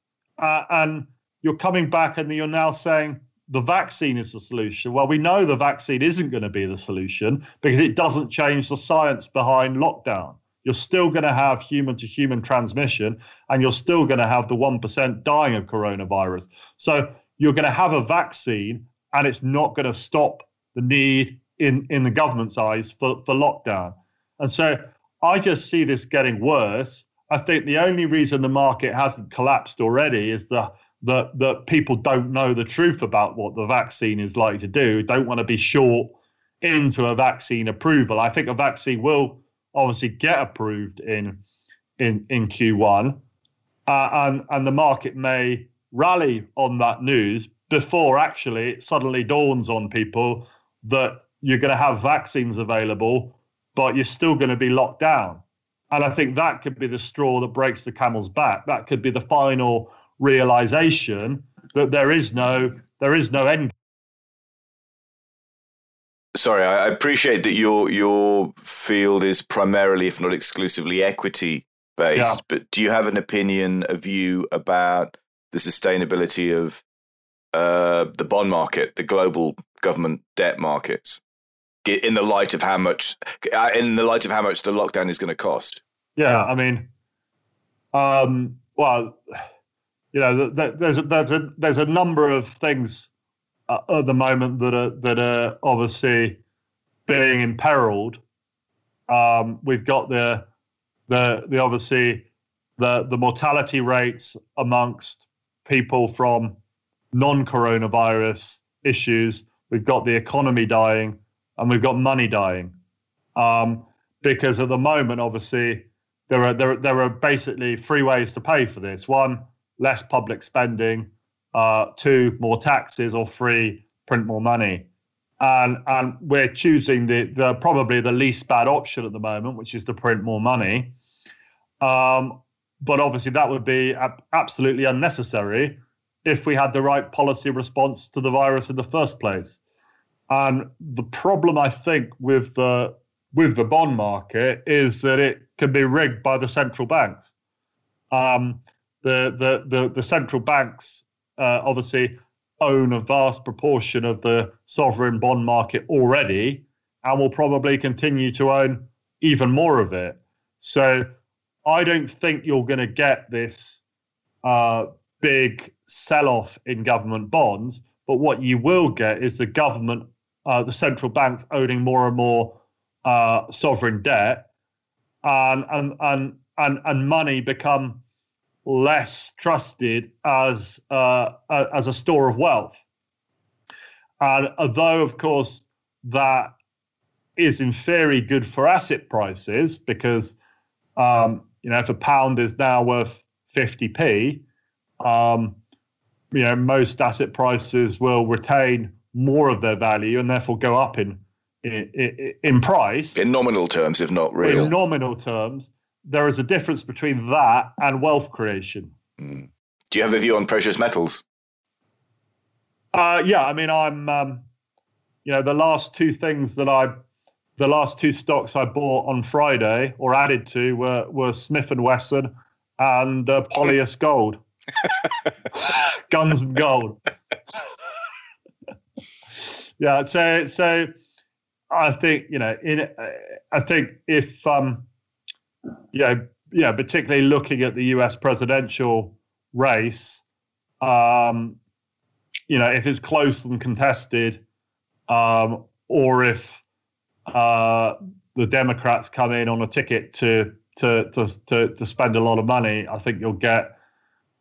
S5: Uh, and you're coming back and you're now saying the vaccine is the solution. Well, we know the vaccine isn't going to be the solution because it doesn't change the science behind lockdown. You're still going to have human to human transmission and you're still going to have the 1% dying of coronavirus. So you're going to have a vaccine and it's not going to stop the need in, in the government's eyes for, for lockdown. And so I just see this getting worse. I think the only reason the market hasn't collapsed already is the that that people don't know the truth about what the vaccine is likely to do, don't want to be short into a vaccine approval. I think a vaccine will obviously get approved in in in Q1, uh, and and the market may rally on that news before actually it suddenly dawns on people that you're going to have vaccines available, but you're still going to be locked down. And I think that could be the straw that breaks the camel's back. That could be the final realization that there is no there is no end.
S2: Sorry, I appreciate that your your field is primarily, if not exclusively, equity based. Yeah. But do you have an opinion, a view about the sustainability of uh, the bond market, the global government debt markets, in the light of how much, uh, in the light of how much the lockdown is going to cost?
S5: Yeah, I mean, um, well, you know, there's a, there's a there's a number of things at the moment that are that are obviously being imperiled. Um, we've got the the the obviously the the mortality rates amongst people from non-coronavirus issues. We've got the economy dying, and we've got money dying. Um, because at the moment, obviously, there are there there are basically three ways to pay for this. One less public spending, uh, two, more taxes, or three, print more money. And, and we're choosing the, the probably the least bad option at the moment, which is to print more money. Um, but obviously, that would be absolutely unnecessary if we had the right policy response to the virus in the first place. And the problem, I think, with the with the bond market is that it can be rigged by the central banks. Um, the the the, the central banks uh, obviously own a vast proportion of the sovereign bond market already, and will probably continue to own even more of it. So I don't think you're going to get this uh, big sell-off in government bonds. But what you will get is the government, uh, the central banks owning more and more uh, sovereign debt, and and and and and money become less trusted as uh, as a store of wealth. And although, of course, that is in theory good for asset prices because um, you know if a pound is now worth 50p, um, you know most asset prices will retain more of their value and therefore go up in in, in price
S2: in nominal terms, if not real.
S5: In nominal terms, there is a difference between that and wealth creation.
S2: Mm. Do you have a view on precious metals?
S5: Uh, yeah, I mean, I'm, um, you know, the last two things that I, the last two stocks I bought on Friday or added to were were Smith and Wesson and uh, Polyus Gold, [laughs] Guns and Gold. yeah, so so I think you know, in I think if um, know, you particularly looking at the U.S. presidential race, um, you know, if it's close and contested, um, or if uh, the Democrats come in on a ticket to to to to, to spend a lot of money, I think you'll get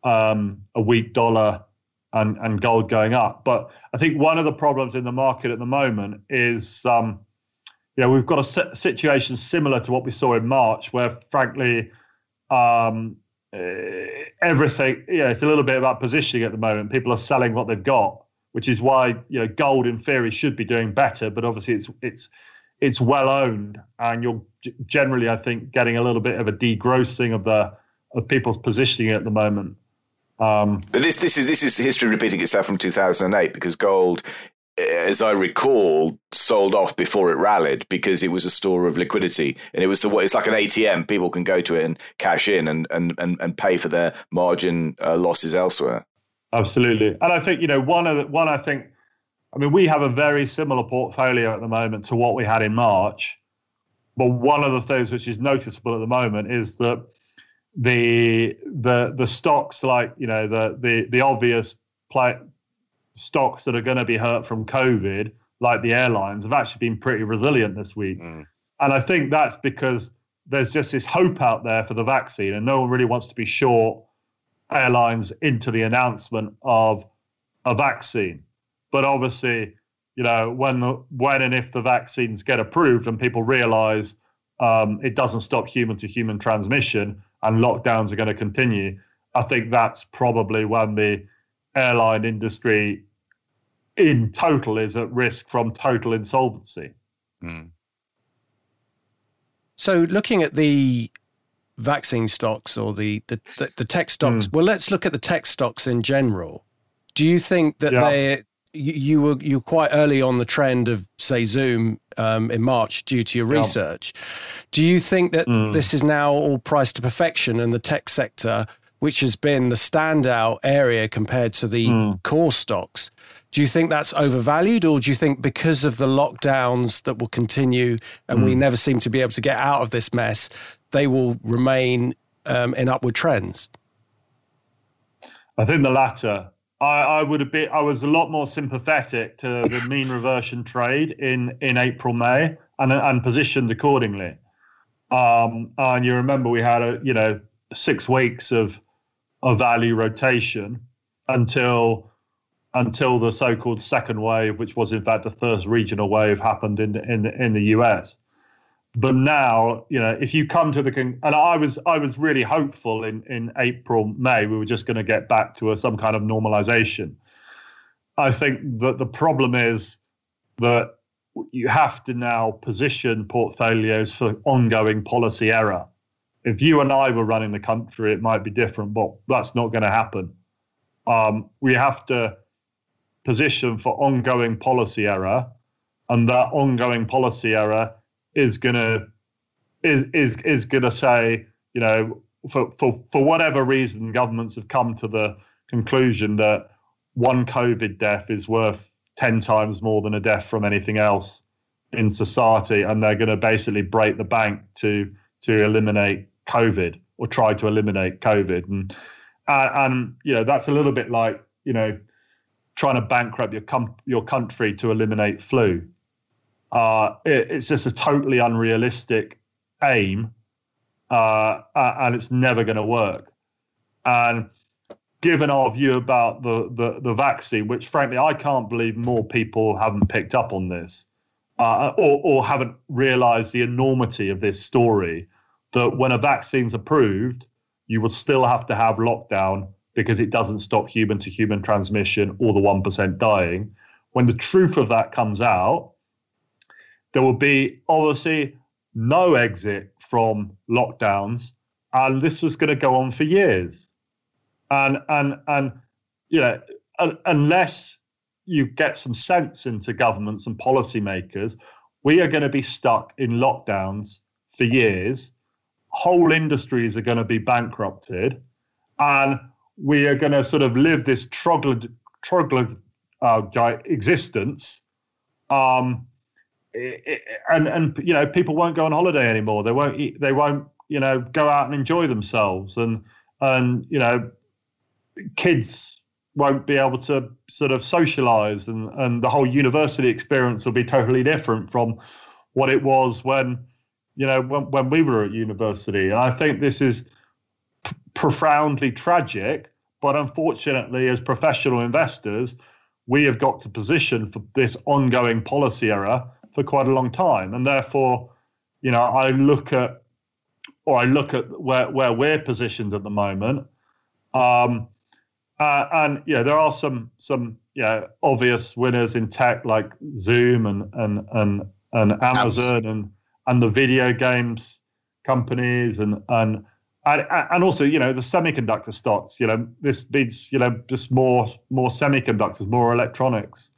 S5: um, a weak dollar and and gold going up. But I think one of the problems in the market at the moment is um, know, we've got a situation similar to what we saw in March, where frankly, um, eh, everything, know, it's a little bit about positioning at the moment. People are selling what they've got, which is why you know gold in theory should be doing better, but obviously it's it's it's well owned, and you're generally, I think, getting a little bit of a degrossing of the of people's positioning at the moment.
S2: Um, but this this is this is history repeating itself from 2008 because gold as I recall, sold off before it rallied because it was a store of liquidity, and it was the it's like an ATM. People can go to it and cash in and and and, and pay for their margin uh, losses elsewhere.
S5: Absolutely, and I think you know one of the, one I think, I mean, we have a very similar portfolio at the moment to what we had in March, but one of the things which is noticeable at the moment is that the the the stocks like you know the the the obvious play, stocks that are going to be hurt from COVID, like the airlines, have actually been pretty resilient this week, mm. and I think that's because there's just this hope out there for the vaccine, and no one really wants to be short airlines into the announcement of a vaccine. But obviously, you know, when the, when and if the vaccines get approved and people realise um, it doesn't stop human to human transmission and lockdowns are going to continue, I think that's probably when the airline industry in total is at risk from total insolvency. Mm.
S1: So, looking at the vaccine stocks or the the, the, the tech stocks, mm. well, let's look at the tech stocks in general. Do you think that yeah. they you, you, were you were quite early on the trend of say Zoom um, in March due to your research? Do you think that mm. this is now all priced to perfection and the tech sector, which has been the standout area compared to the mm. core stocks, do you think that's overvalued, or do you think because of the lockdowns that will continue and mm. we hmm. never seem to be able to get out of this mess, they will remain um, in upward trends?
S5: I think the latter. I, I would have been. I was a lot more sympathetic to the [laughs] mean reversion trade in in April May and and positioned accordingly. Um, and you remember we had a you know six weeks of of value rotation until until the so-called second wave, which was in fact the first regional wave, happened in in in the US. But now, you know, if you come to the and I was I was really hopeful in in April May we were just going to get back to a, some kind of normalization. I think that the problem is that you have to now position portfolios for ongoing policy error. If you and I were running the country, it might be different, but that's not going to happen. Um, we have to position for ongoing policy error, and that ongoing policy error is gonna is is is gonna say, you know, for for for whatever reason, governments have come to the conclusion that one COVID death is worth ten times more than a death from anything else in society, and they're going to basically break the bank to to eliminate COVID or try to eliminate COVID, and uh, and you know that's a little bit like you know trying to bankrupt your com- your country to eliminate flu. Uh, it, it's just a totally unrealistic aim, uh, and it's never going to work. And given our view about the, the, the vaccine, which frankly I can't believe more people haven't picked up on this, uh, or, or haven't realised the enormity of this story, that when a vaccine's approved, you will still have to have lockdown because it doesn't stop human to human transmission or the 1% dying. When the truth of that comes out, there will be obviously no exit from lockdowns, and this was going to go on for years. And and and you know, unless you get some sense into governments and policymakers, we are going to be stuck in lockdowns for years. Whole industries are going to be bankrupted, and we are going to sort of live this troglodyte, troglodyte uh, existence. Um, and and you know people won't go on holiday anymore. They won't eat, they won't you know go out and enjoy themselves, and and you know kids won't be able to sort of socialize, and and the whole university experience will be totally different from what it was when you know when when we were at university. And I think this is p- profoundly tragic. But unfortunately, as professional investors, we have got to position for this ongoing policy error for quite a long time, and therefore, you know, I look at or I look at where where we're positioned at the moment, um, uh, and yeah, there are some some yeah obvious winners in tech like Zoom and and and and Amazon and and the video games companies and and and, and also you know the semiconductor stocks you know this means you know just more more semiconductors more electronics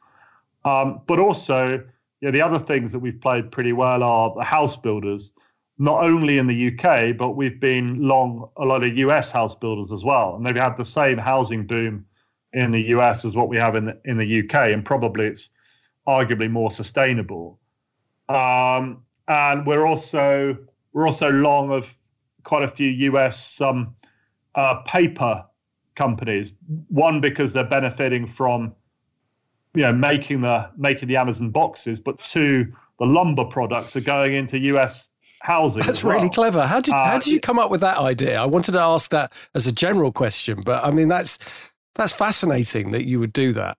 S5: um, but also yeah, the other things that we've played pretty well are the house builders, not only in the UK, but we've been long a lot of US house builders as well. And they've had the same housing boom in the US as what we have in the, in the UK, and probably it's arguably more sustainable. Um, and we're also we're also long of quite a few US um, uh, paper companies. One because they're benefiting from you know making the making the Amazon boxes, but two the lumber products are going into US housing.
S1: That's
S5: well.
S1: really clever. How did uh, how did you come up with that idea? I wanted to ask that as a general question, but I mean that's that's fascinating that you would do that.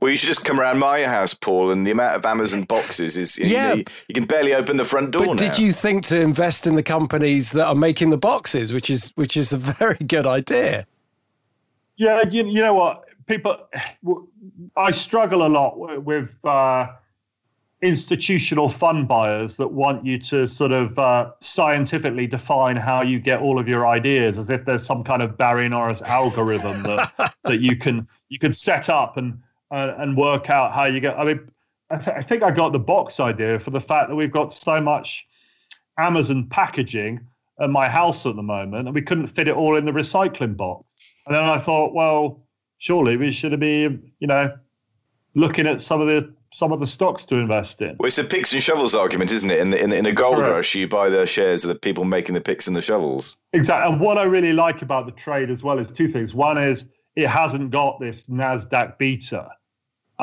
S2: Well, you should just come around my house, Paul, and the amount of Amazon boxes is yeah. You, you can barely open the front door
S1: but
S2: now.
S1: Did you think to invest in the companies that are making the boxes, which is which is a [laughs] very good idea?
S5: Yeah, you, you know what, people, I struggle a lot with uh, institutional fund buyers that want you to sort of uh, scientifically define how you get all of your ideas, as if there's some kind of Barry Norris algorithm that [laughs] that you can you can set up and uh, and work out how you get. I mean, I, th- I think I got the box idea for the fact that we've got so much Amazon packaging at my house at the moment, and we couldn't fit it all in the recycling box. And then I thought, well, surely we should be, you know, looking at some of the some of the stocks to invest in.
S2: Well, it's a picks and shovels argument, isn't it? In the, in, in a gold Correct. rush, you buy the shares of the people making the picks and the shovels.
S5: Exactly. And what I really like about the trade as well is two things. One is it hasn't got this Nasdaq beta,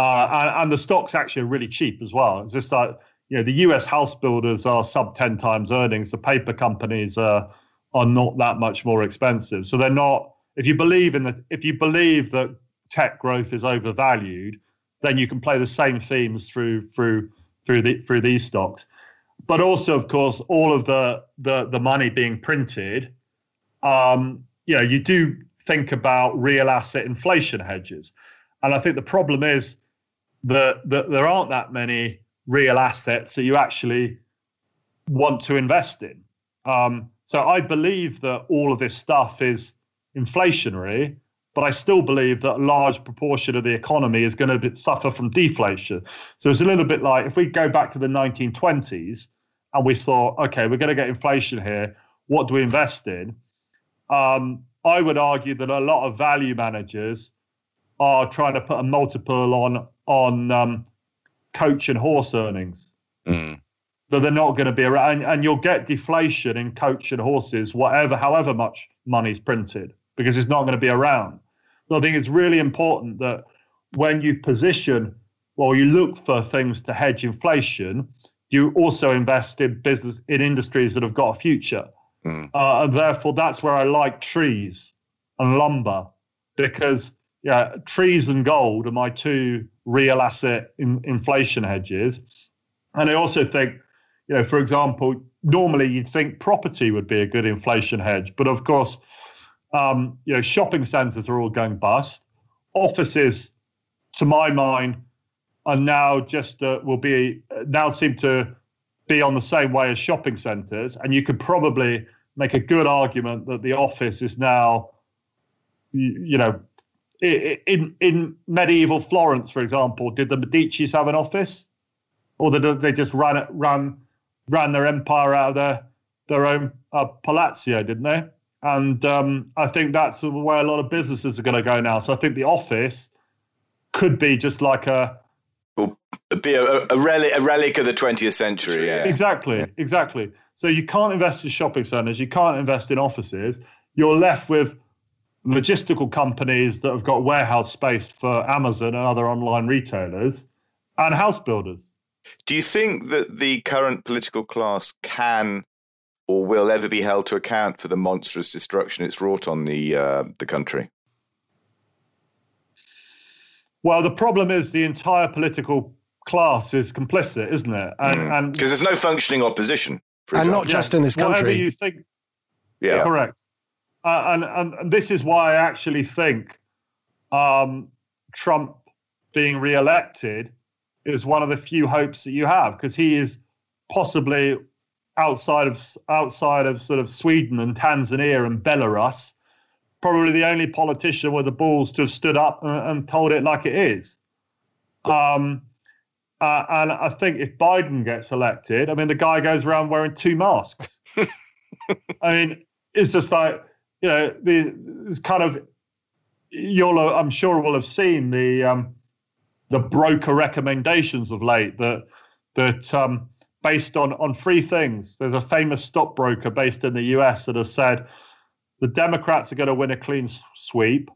S5: uh, and, and, the stock's actually are really cheap as well. It's just like you know the U.S. house builders are sub ten times earnings. The paper companies are are not that much more expensive. So they're not. If you believe in the, if you believe that tech growth is overvalued then you can play the same themes through through through the through these stocks. But also, of course, all of the the the money being printed, um, you know, you do think about real asset inflation hedges, and I think the problem is that that there aren't that many real assets that you actually want to invest in. Um, so I believe that all of this stuff is inflationary, but I still believe that a large proportion of the economy is going to suffer from deflation. So it's a little bit like if we go back to the 1920s and we thought, okay, we're going to get inflation here. What do we invest in? Um, I would argue that a lot of value managers are trying to put a multiple on on um, coach and horse earnings. Mm. That they're not going to be around, and, and you'll get deflation in coach and horses, whatever, however much money's printed because it's not going to be around. So I think it's really important that when you position or you look for things to hedge inflation, you also invest in business in industries that have got a future. Mm. Uh, and therefore, that's where I like trees and lumber because yeah, trees and gold are my two real asset in, inflation hedges. And I also think, you know, for example, normally you'd think property would be a good inflation hedge, but of course, um, you know, shopping centres are all going bust. Offices, to my mind, are now just uh, will be now seem to be on the same way as shopping centres, and you could probably make a good argument that the office is now, you, you know, in in medieval Florence, for example, did the Medici's have an office, or did they just ran it ran ran their empire out of their their own uh, palazzo, didn't they? And um, I think that's where a lot of businesses are going to go now. So I think the office could be just like a
S2: will be a, a, relic, a relic of the 20th century. Yeah.
S5: Exactly, exactly. So you can't invest in shopping centers, you can't invest in offices. You're left with logistical companies that have got warehouse space for Amazon and other online retailers and house builders.
S2: Do you think that the current political class can or will ever be held to account for the monstrous destruction it's wrought on the uh, the country?
S5: Well, the problem is the entire political class is complicit, isn't it?
S2: And because mm. there's no functioning opposition, for instance.
S1: and example. not just yeah. in this country.
S5: Whatever you think,
S2: yeah,
S5: correct. Uh, and, and, and this is why I actually think um, Trump being re-elected is one of the few hopes that you have because he is possibly outside of outside of sort of Sweden and Tanzania and Belarus, probably the only politician with the balls to have stood up and, and told it like it is. Um, uh, and I think if Biden gets elected, I mean, the guy goes around wearing two masks. [laughs] I mean, it's just like you know, the, it's kind of you'll, I'm sure, will have seen the um, the broker recommendations of late that that um, based on on three things. There's a famous stockbroker based in the US that has said the Democrats are going to win a clean sweep.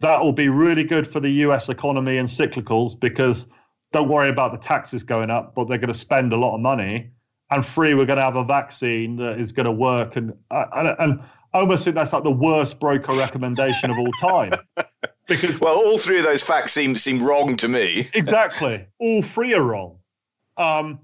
S5: That will be really good for the US economy and cyclicals because don't worry about the taxes going up, but they're going to spend a lot of money. And three, we're going to have a vaccine that is going to work. And and, and I almost think that's like the worst broker recommendation of all time. [laughs]
S2: Because well, all three of those facts seem seem wrong to me.
S5: exactly, all three are wrong. Um,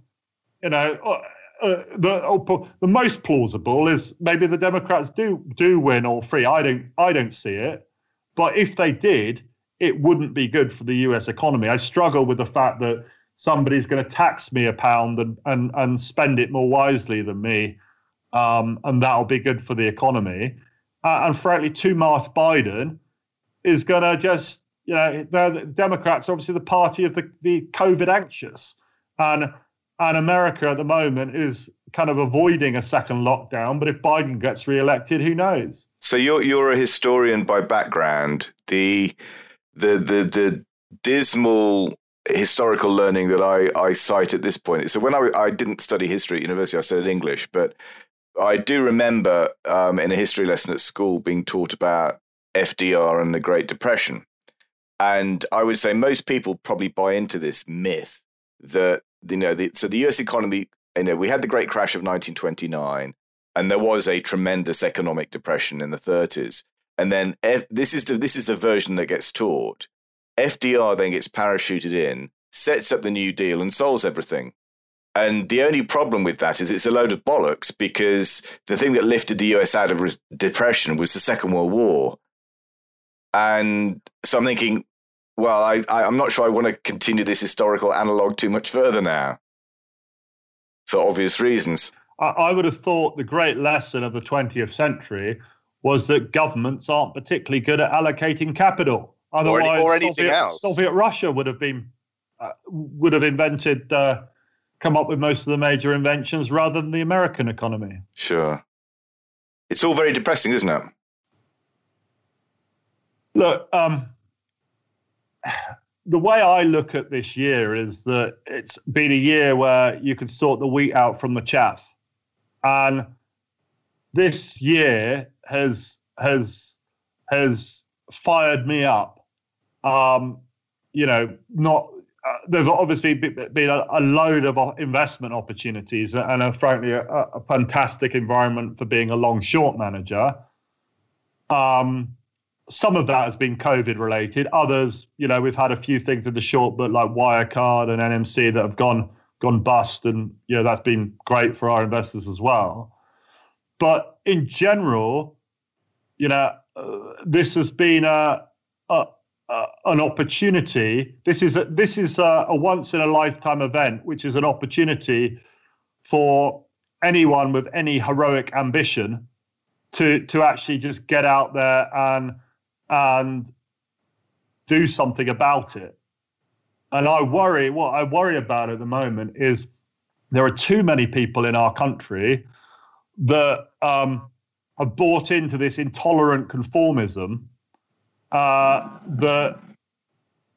S5: you know, uh, uh, the uh, the most plausible is maybe the Democrats do do win all three. I don't I don't see it, but if they did, it wouldn't be good for the U.S. economy. I struggle with the fact that somebody's going to tax me a pound and and and spend it more wisely than me, um, and that'll be good for the economy. Uh, and frankly, two mass Biden is going to just you know the Democrats obviously the party of the the COVID anxious, and and America at the moment is kind of avoiding a second lockdown. But if Biden gets reelected, who knows?
S2: So you're you're a historian by background. The the the the dismal historical learning that I, I cite at this point. So when I, I didn't study history at university, I studied English, but I do remember um, in a history lesson at school being taught about FDR and the Great Depression. And I would say most people probably buy into this myth that you know, the, so the U.S. economy, you know, we had the great crash of 1929, and there was a tremendous economic depression in the 30s. And then F, this is the this is the version that gets taught. FDR then gets parachuted in, sets up the New Deal, and solves everything. And the only problem with that is it's a load of bollocks because the thing that lifted the US out of depression was the Second World War. And so I'm thinking, well, I, I, am not sure I want to continue this historical analog too much further now, for obvious reasons.
S5: I, I would have thought the great lesson of the 20th century was that governments aren't particularly good at allocating capital.
S2: Otherwise, or, any, or anything
S5: Soviet,
S2: else.
S5: Soviet Russia would have been uh, would have invented, uh, come up with most of the major inventions rather than the American economy.
S2: Sure, it's all very depressing, isn't it?
S5: Look, um, the way I look at this year is that it's been a year where you can sort the wheat out from the chaff, and this year has has has fired me up. Um, you know, not uh, there's obviously been a, a, load of investment opportunities and, a, frankly, a, a, fantastic environment for being a long short manager. Um, some of that has been COVID related. Others, you know, we've had a few things in the short, but like Wirecard and NMC that have gone gone bust, and you know that's been great for our investors as well. But in general, you know, uh, this has been a, a, a, an opportunity. This is a, this is a, a once in a lifetime event, which is an opportunity for anyone with any heroic ambition to to actually just get out there and and do something about it. And I worry, what I worry about at the moment is there are too many people in our country that um, have bought into this intolerant conformism uh, that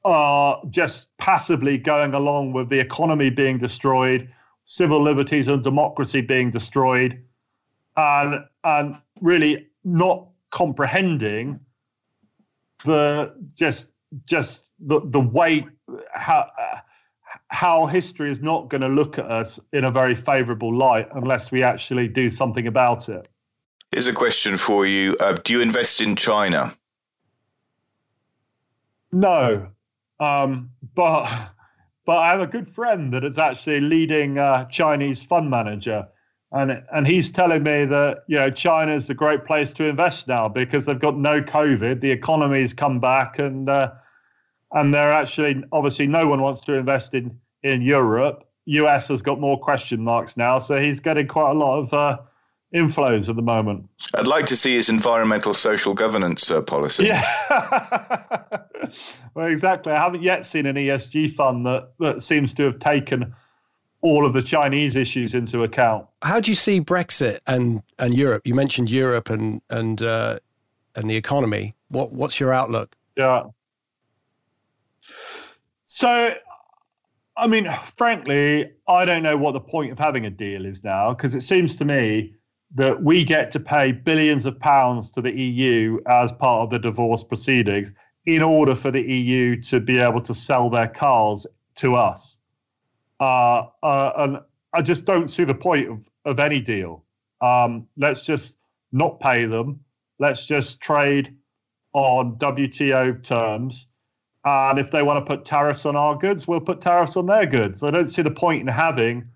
S5: are just passively going along with the economy being destroyed, civil liberties and democracy being destroyed, and and really not comprehending the just just the the way how how history is not going to look at us in a very favorable light unless we actually do something about it.
S2: Here's a question for you: uh, Do you invest in China?
S5: No, um, but but I have a good friend that is actually leading a Chinese fund manager, and and he's telling me that you know China is a great place to invest now because they've got no COVID, the economy's come back, and uh, and they're actually obviously no one wants to invest in in Europe. US has got more question marks now, so he's getting quite a lot of uh, inflows at the moment.
S2: I'd like to see his environmental social governance uh, policy.
S5: Yeah, [laughs] well, exactly. I haven't yet seen an ESG fund that that seems to have taken all of the Chinese issues into account.
S1: How do you see Brexit and and Europe? You mentioned Europe and and uh, and the economy. What what's your outlook?
S5: Yeah. So, I mean, frankly, I don't know what the point of having a deal is now because it seems to me that we get to pay billions of pounds to the EU as part of the divorce proceedings in order for the EU to be able to sell their cars to us. Uh, uh, and I just don't see the point of, of any deal. Um, let's just not pay them. Let's just trade on WTO terms. And if they want to put tariffs on our goods, we'll put tariffs on their goods. I don't see the point in having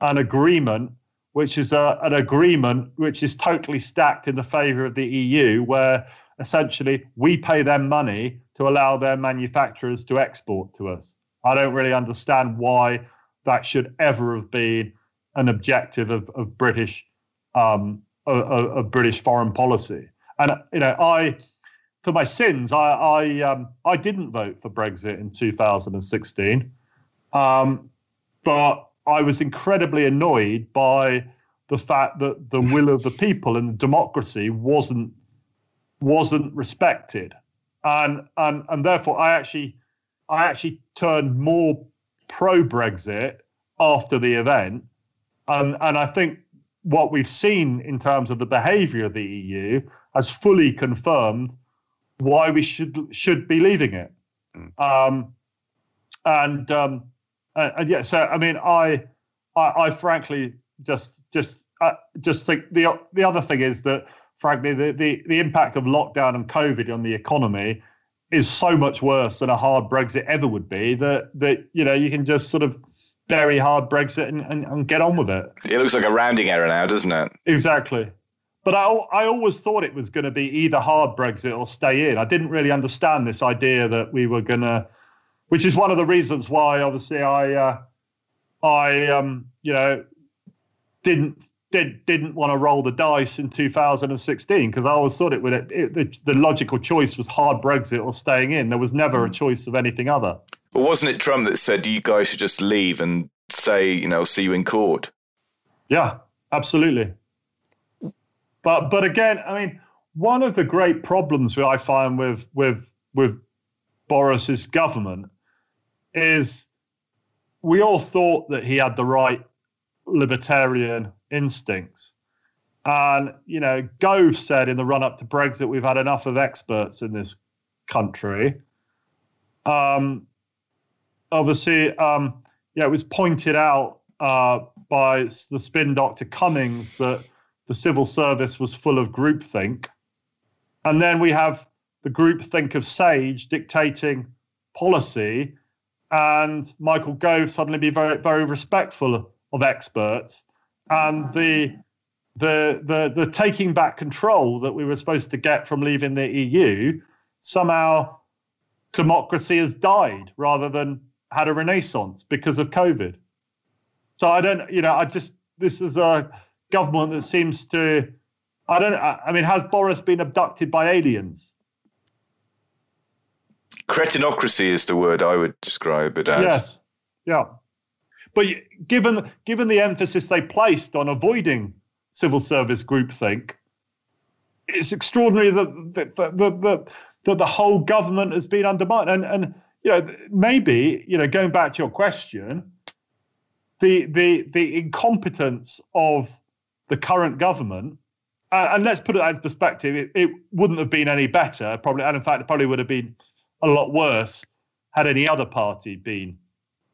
S5: an agreement, which is a, an agreement which is totally stacked in the favor of the EU, where essentially we pay them money to allow their manufacturers to export to us. I don't really understand why that should ever have been an objective of, of British um, of, of British foreign policy. And you know, I for my sins, I I, um, I didn't vote for Brexit in 2016, um, but I was incredibly annoyed by the fact that the will of the people and the democracy wasn't wasn't respected, and and and therefore I actually I actually turned more pro Brexit after the event, and and I think what we've seen in terms of the behaviour of the EU has fully confirmed why we should should be leaving it. Mm. Um, and, um, and, and yeah, so I mean, I I, I frankly just just uh, just think the the other thing is that frankly the, the the impact of lockdown and COVID on the economy is so much worse than a hard Brexit ever would be that that you know you can just sort of bury hard Brexit and, and, and, get on with it.
S2: It looks like a rounding error now, doesn't it?
S5: Exactly. But I, I always thought it was going to be either hard Brexit or stay in. I didn't really understand this idea that we were going to, which is one of the reasons why, obviously, I, uh, I, um, you know, didn't did didn't want to roll the dice in 2016 because I always thought it would. It, it, the logical choice was hard Brexit or staying in. There was never a hmm. choice of anything other.
S2: Well, wasn't it Trump that said you guys should just leave and say, you know, see you in court?
S5: Yeah, absolutely. But but again, I mean, one of the great problems I find with with with Boris's government is we all thought that he had the right libertarian instincts. And, you know, Gove said in the run up to Brexit, we've had enough of experts in this country. Um, obviously, um, yeah, it was pointed out uh, by the spin doctor Cummings that the civil service was full of groupthink. And then we have the groupthink of Sage dictating policy, and Michael Gove suddenly be very, very respectful of experts, and the the the the taking back control that we were supposed to get from leaving the EU somehow democracy has died rather than had a renaissance because of COVID. So I don't, you know, I just this is a government that seems to, I don't, I mean, has Boris been abducted by aliens?
S2: Cretinocracy is the word I would describe it as.
S5: Yes, yeah. But given given the emphasis they placed on avoiding civil service groupthink, it's extraordinary that that, that, that, that the whole government has been undermined. And and you know maybe you know going back to your question, the the the incompetence of the current government. Uh, and let's put it into perspective. It, it wouldn't have been any better, probably, and in fact, it probably would have been a lot worse had any other party been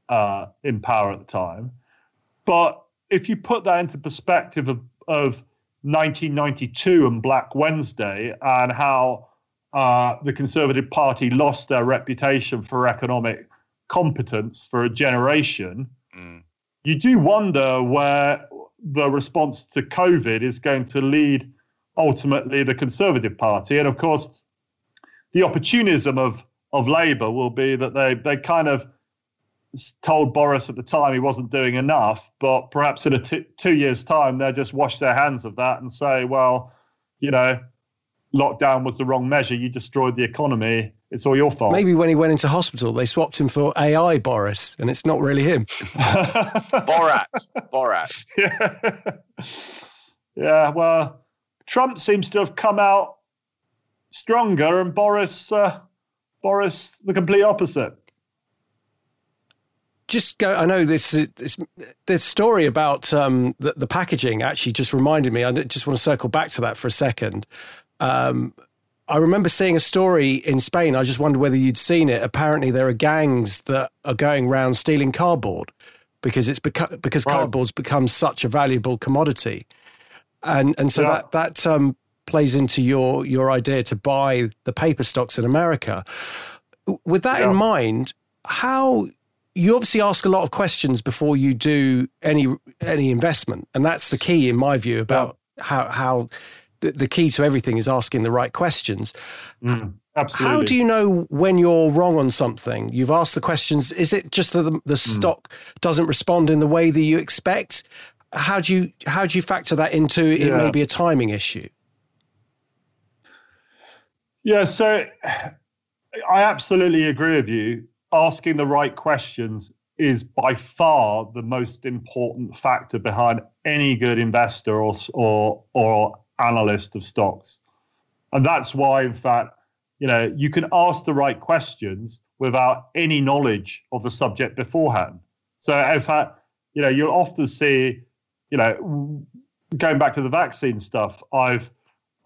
S5: uh, in power at the time. But if you put that into perspective of, of 1992 and Black Wednesday and how uh, the Conservative Party lost their reputation for economic competence for a generation, mm. you do wonder where the response to COVID is going to lead ultimately the Conservative Party. And of course, the opportunism of, of Labour will be that they, they kind of told Boris at the time he wasn't doing enough, but perhaps in a t- two years' time, they'll just wash their hands of that and say, well, you know, lockdown was the wrong measure. You destroyed the economy. It's all your fault.
S1: Maybe when he went into hospital, they swapped him for AI Boris, and it's not really him. [laughs]
S2: Borat. Borat. [laughs]
S5: Yeah. yeah. Well, Trump seems to have come out stronger, and Boris, uh, Boris, the complete opposite.
S1: Just go. I know this. This, this story about um, the, the packaging actually just reminded me. I just want to circle back to that for a second. Um, I remember seeing a story in Spain. I just wonder whether you'd seen it. Apparently, there are gangs that are going around stealing cardboard because it's beca- because right. cardboard's become such a valuable commodity, and and so yeah. that that um, plays into your your idea to buy the paper stocks in America. With that yeah. in mind, how you obviously ask a lot of questions before you do any any investment, and that's the key in my view about yeah. how how the, the key to everything is asking the right questions.
S5: Mm, absolutely.
S1: How do you know when you're wrong on something? You've asked the questions. Is it just that the, the mm. stock doesn't respond in the way that you expect? How do you how do you factor that into it yeah. may be a timing issue?
S5: Yeah, so I absolutely agree with you. Asking the right questions is by far the most important factor behind any good investor or or or analyst of stocks. And that's why, in fact, you know, you can ask the right questions without any knowledge of the subject beforehand. So, in fact, you know, you'll often see, you know, going back to the vaccine stuff, I've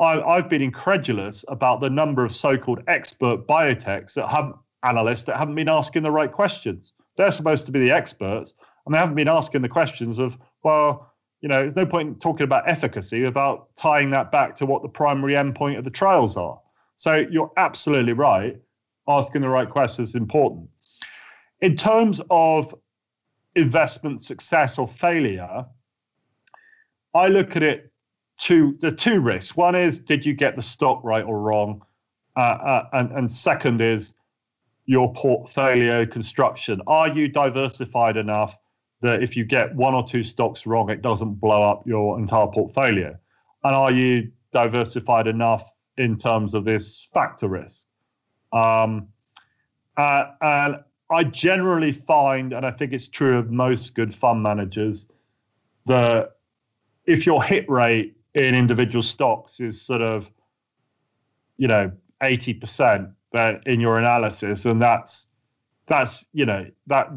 S5: I, I've been incredulous about the number of so-called expert biotechs that have analysts that haven't been asking the right questions. They're supposed to be the experts, and they haven't been asking the questions of, well, you know, there's no point talking about efficacy without tying that back to what the primary endpoint of the trials are. So you're absolutely right. Asking the right questions is important. In terms of investment success or failure, I look at it two the two risks. One is did you get the stock right or wrong, uh, uh, and and second is your portfolio construction. Are you diversified enough that if you get one or two stocks wrong, it doesn't blow up your entire portfolio? And are you diversified enough in terms of this factor risk? Um, uh, and I generally find, and I think it's true of most good fund managers, that if your hit rate in individual stocks is sort of, you know, 80% but in your analysis, and that's that's you know that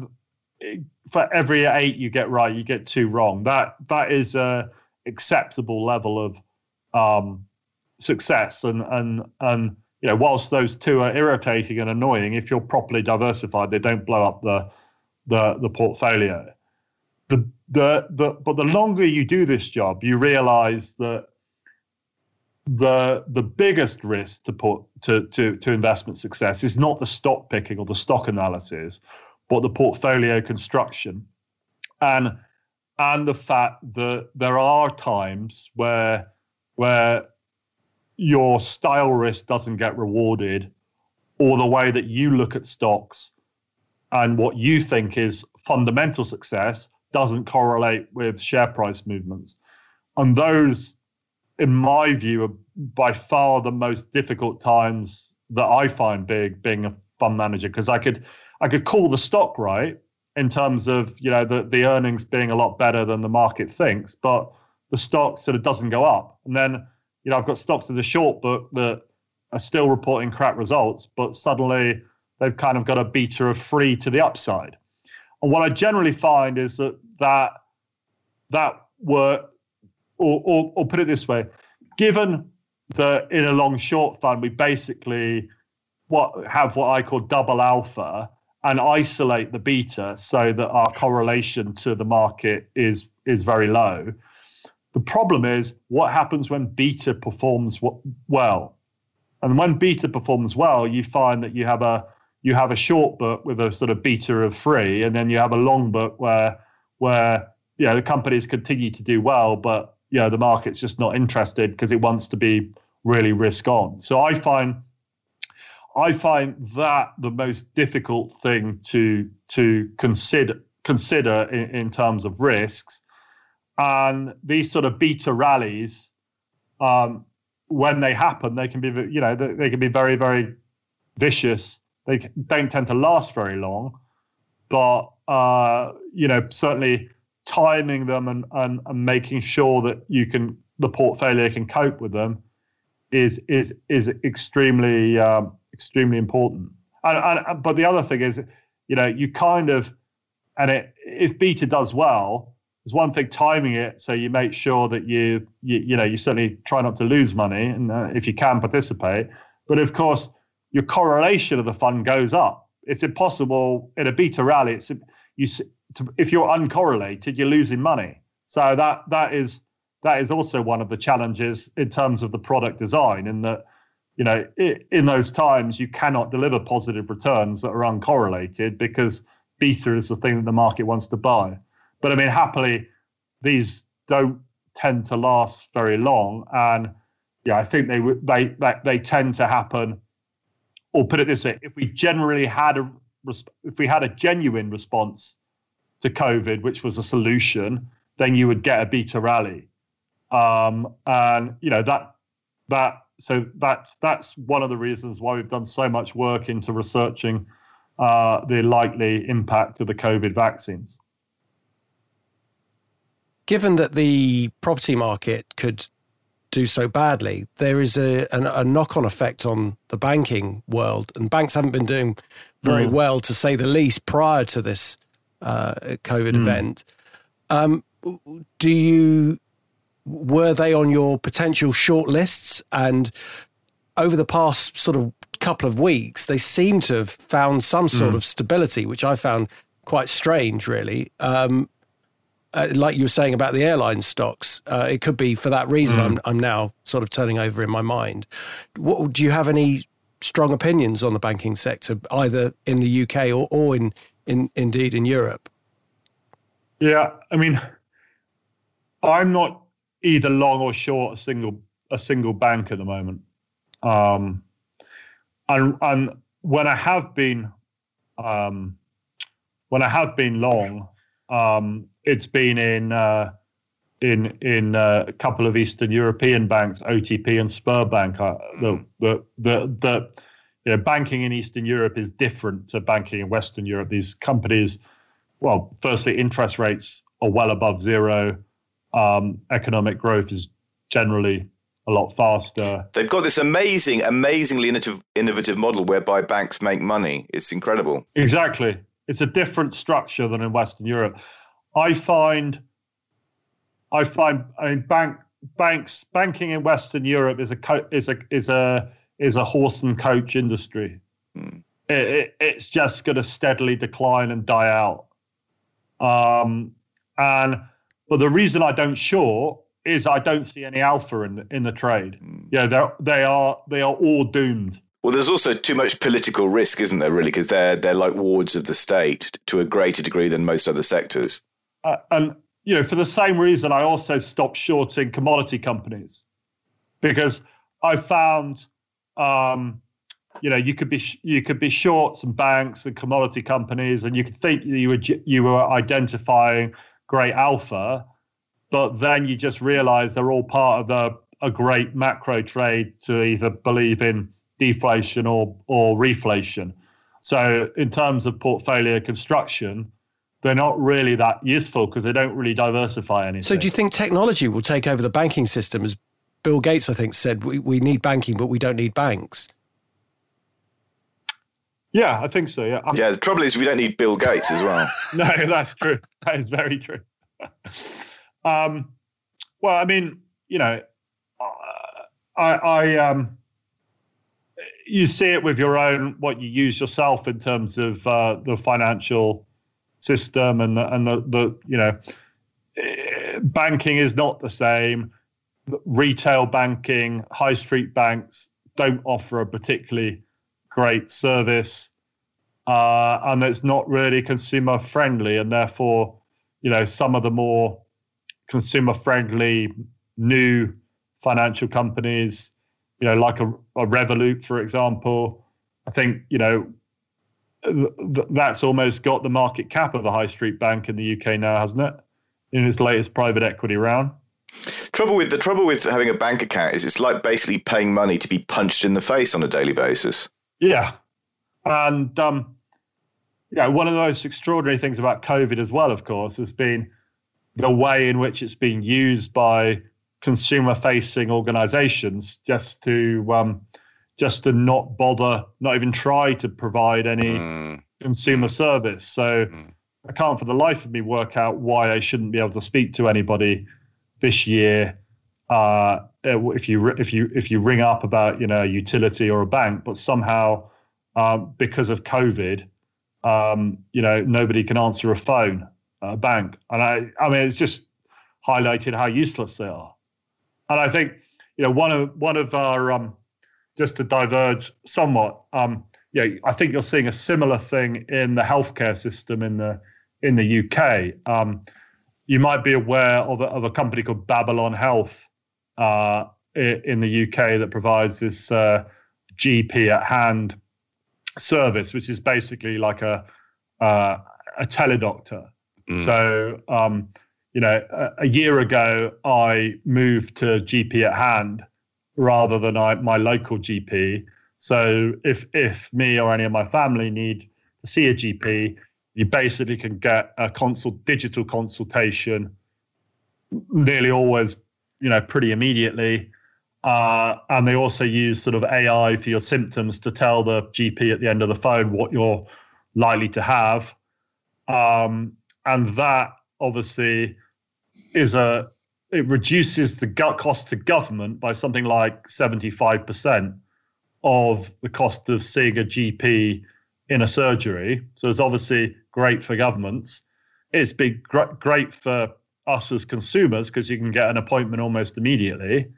S5: for every eight you get right, you get two wrong. That that is a acceptable level of um, success, and and and you know, whilst those two are irritating and annoying, if you're properly diversified, they don't blow up the the the portfolio. The the the but the mm-hmm. longer you do this job, you realise that the the biggest risk to put to, to to investment success is not the stock picking or the stock analysis, but the portfolio construction, and and the fact that there are times where where your style risk doesn't get rewarded, or the way that you look at stocks and what you think is fundamental success doesn't correlate with share price movements. And those, in my view, are by far the most difficult times that I find big being a fund manager because I could I could call the stock right in terms of you know the the earnings being a lot better than the market thinks, but the stock sort of doesn't go up. And then you know I've got stocks in the short book that are still reporting crap results, but suddenly they've kind of got a beta of free to the upside. And what I generally find is that that that were, or, or, or put it this way, given that in a long short fund we basically what have what I call double alpha, and isolate the beta so that our correlation to the market is is very low. The problem is what happens when beta performs well, and when beta performs well, you find that you have a you have a short book with a sort of beta of three, and then you have a long book where where you know the companies continue to do well, but you know the market's just not interested because it wants to be really risk on. So I find I find that the most difficult thing to to consider consider in, in terms of risks. And these sort of beta rallies, um, when they happen, they can be you know they, they can be very very vicious. They don't tend to last very long, but uh, you know certainly timing them and, and and making sure that you can the portfolio can cope with them is is is extremely um, extremely important. And, and but the other thing is, you know, you kind of and it if beta does well, there's one thing timing it so you make sure that you you, you know you certainly try not to lose money and uh, if you can participate. But of course, your correlation of the fund goes up. It's impossible in a beta rally. It's you to, if you're uncorrelated, you're losing money. So that that is that is also one of the challenges in terms of the product design. In that, you know, in those times you cannot deliver positive returns that are uncorrelated because beta is the thing that the market wants to buy. But I mean, happily, these don't tend to last very long, and yeah, I think they they they, they tend to happen. Or put it this way: if we generally had a if we had a genuine response to COVID, which was a solution, then you would get a beta rally. Um, and you know that that so that that's one of the reasons why we've done so much work into researching uh, the likely impact of the COVID vaccines.
S1: Given that the property market could do so badly, there is a, a, a knock on effect on the banking world, and banks haven't been doing very mm. well, to say the least, prior to this uh, COVID mm. event. Um, do you were they on your potential short lists? And over the past sort of couple of weeks, they seem to have found some sort mm. of stability, which I found quite strange, really. Um, uh, like you were saying about the airline stocks, uh, it could be for that reason. Mm. I'm, I'm now sort of turning over in my mind. What, do you have any strong opinions on the banking sector, either in the UK or, or in, in indeed in Europe?
S5: Yeah, I mean, I'm not either long or short a single a single bank at the moment. Um, and and when I have been um, when I have been long, um, it's been in uh, in in uh, a couple of Eastern European banks, OTP and Sberbank. Uh, the, the the the you know, banking in Eastern Europe is different to banking in Western Europe. These companies, well, firstly, interest rates are well above zero um, economic growth is generally a lot faster.
S2: They've got this amazing, amazingly innovative, innovative model whereby banks make money. It's incredible.
S5: Exactly. It's a different structure than in Western Europe. I find, I find, I mean, bank banks banking in Western Europe is a co- is a is a is a horse and coach industry. Hmm. It, it, it's just going to steadily decline and die out. Um, and but the reason I don't short is I don't see any alpha in the, in the trade. Mm. Yeah, they they are they are all doomed.
S2: Well, there's also too much political risk, isn't there? Really, because they're they're like wards of the state to a greater degree than most other sectors.
S5: Uh, and you know, for the same reason, I also stopped shorting commodity companies because I found, um, you know, you could be you could be short some banks and commodity companies, and you could think you were you were identifying great alpha, but then you just realize they're all part of the, a great macro trade to either believe in deflation or, or reflation. So, in terms of portfolio construction, they're not really that useful because they don't really diversify anything.
S1: So, do you think technology will take over the banking system? As Bill Gates, I think, said, we, we need banking, but we don't need banks.
S5: Yeah, I think so. Yeah.
S2: Yeah. The trouble is, we don't need Bill Gates as well. [laughs]
S5: no, that's true. That is very true. [laughs] um, well, I mean, you know, I, I um, you see it with your own what you use yourself in terms of uh, the financial system and the, and the, the you know banking is not the same. Retail banking, high street banks don't offer a particularly great service, uh, and it's not really consumer friendly, and therefore, you know, some of the more consumer friendly new financial companies, you know, like a, a Revolut, for example, I think you know that's almost got the market cap of a high street bank in the UK now, hasn't it? In its latest private equity round.
S2: Trouble with the trouble with having a bank account is it's like basically paying money to be punched in the face on a daily basis.
S5: Yeah, and um, yeah, one of the most extraordinary things about COVID as well, of course, has been the way in which it's being used by consumer facing organizations just to um, just to not bother, not even try to provide any mm. consumer service. So mm. I can't for the life of me work out why I shouldn't be able to speak to anybody this year. Uh, if you if you if you ring up about you know a utility or a bank, but somehow um, because of COVID, um, you know nobody can answer a phone a bank, and I I mean it's just highlighted how useless they are. And I think you know one of one of our um, just to diverge somewhat. Um, yeah, I think you're seeing a similar thing in the healthcare system in the in the UK. Um, you might be aware of a, of a company called Babylon Health uh, in the UK that provides this uh, GP at hand service, which is basically like a uh, a teledoctor. Mm. So, um, you know, a, a, year ago, I moved to GP at hand rather than I, my local GP. So, if if me or any of my family need to see a GP, you basically can get a consult digital consultation nearly always you know pretty immediately uh, and they also use sort of ai for your symptoms to tell the gp at the end of the phone what you're likely to have um, and that obviously is a it reduces the cost to government by something like 75% of the cost of seeing a gp in a surgery so it's obviously great for governments. It's been gr- great for us as consumers because you can get an appointment almost immediately.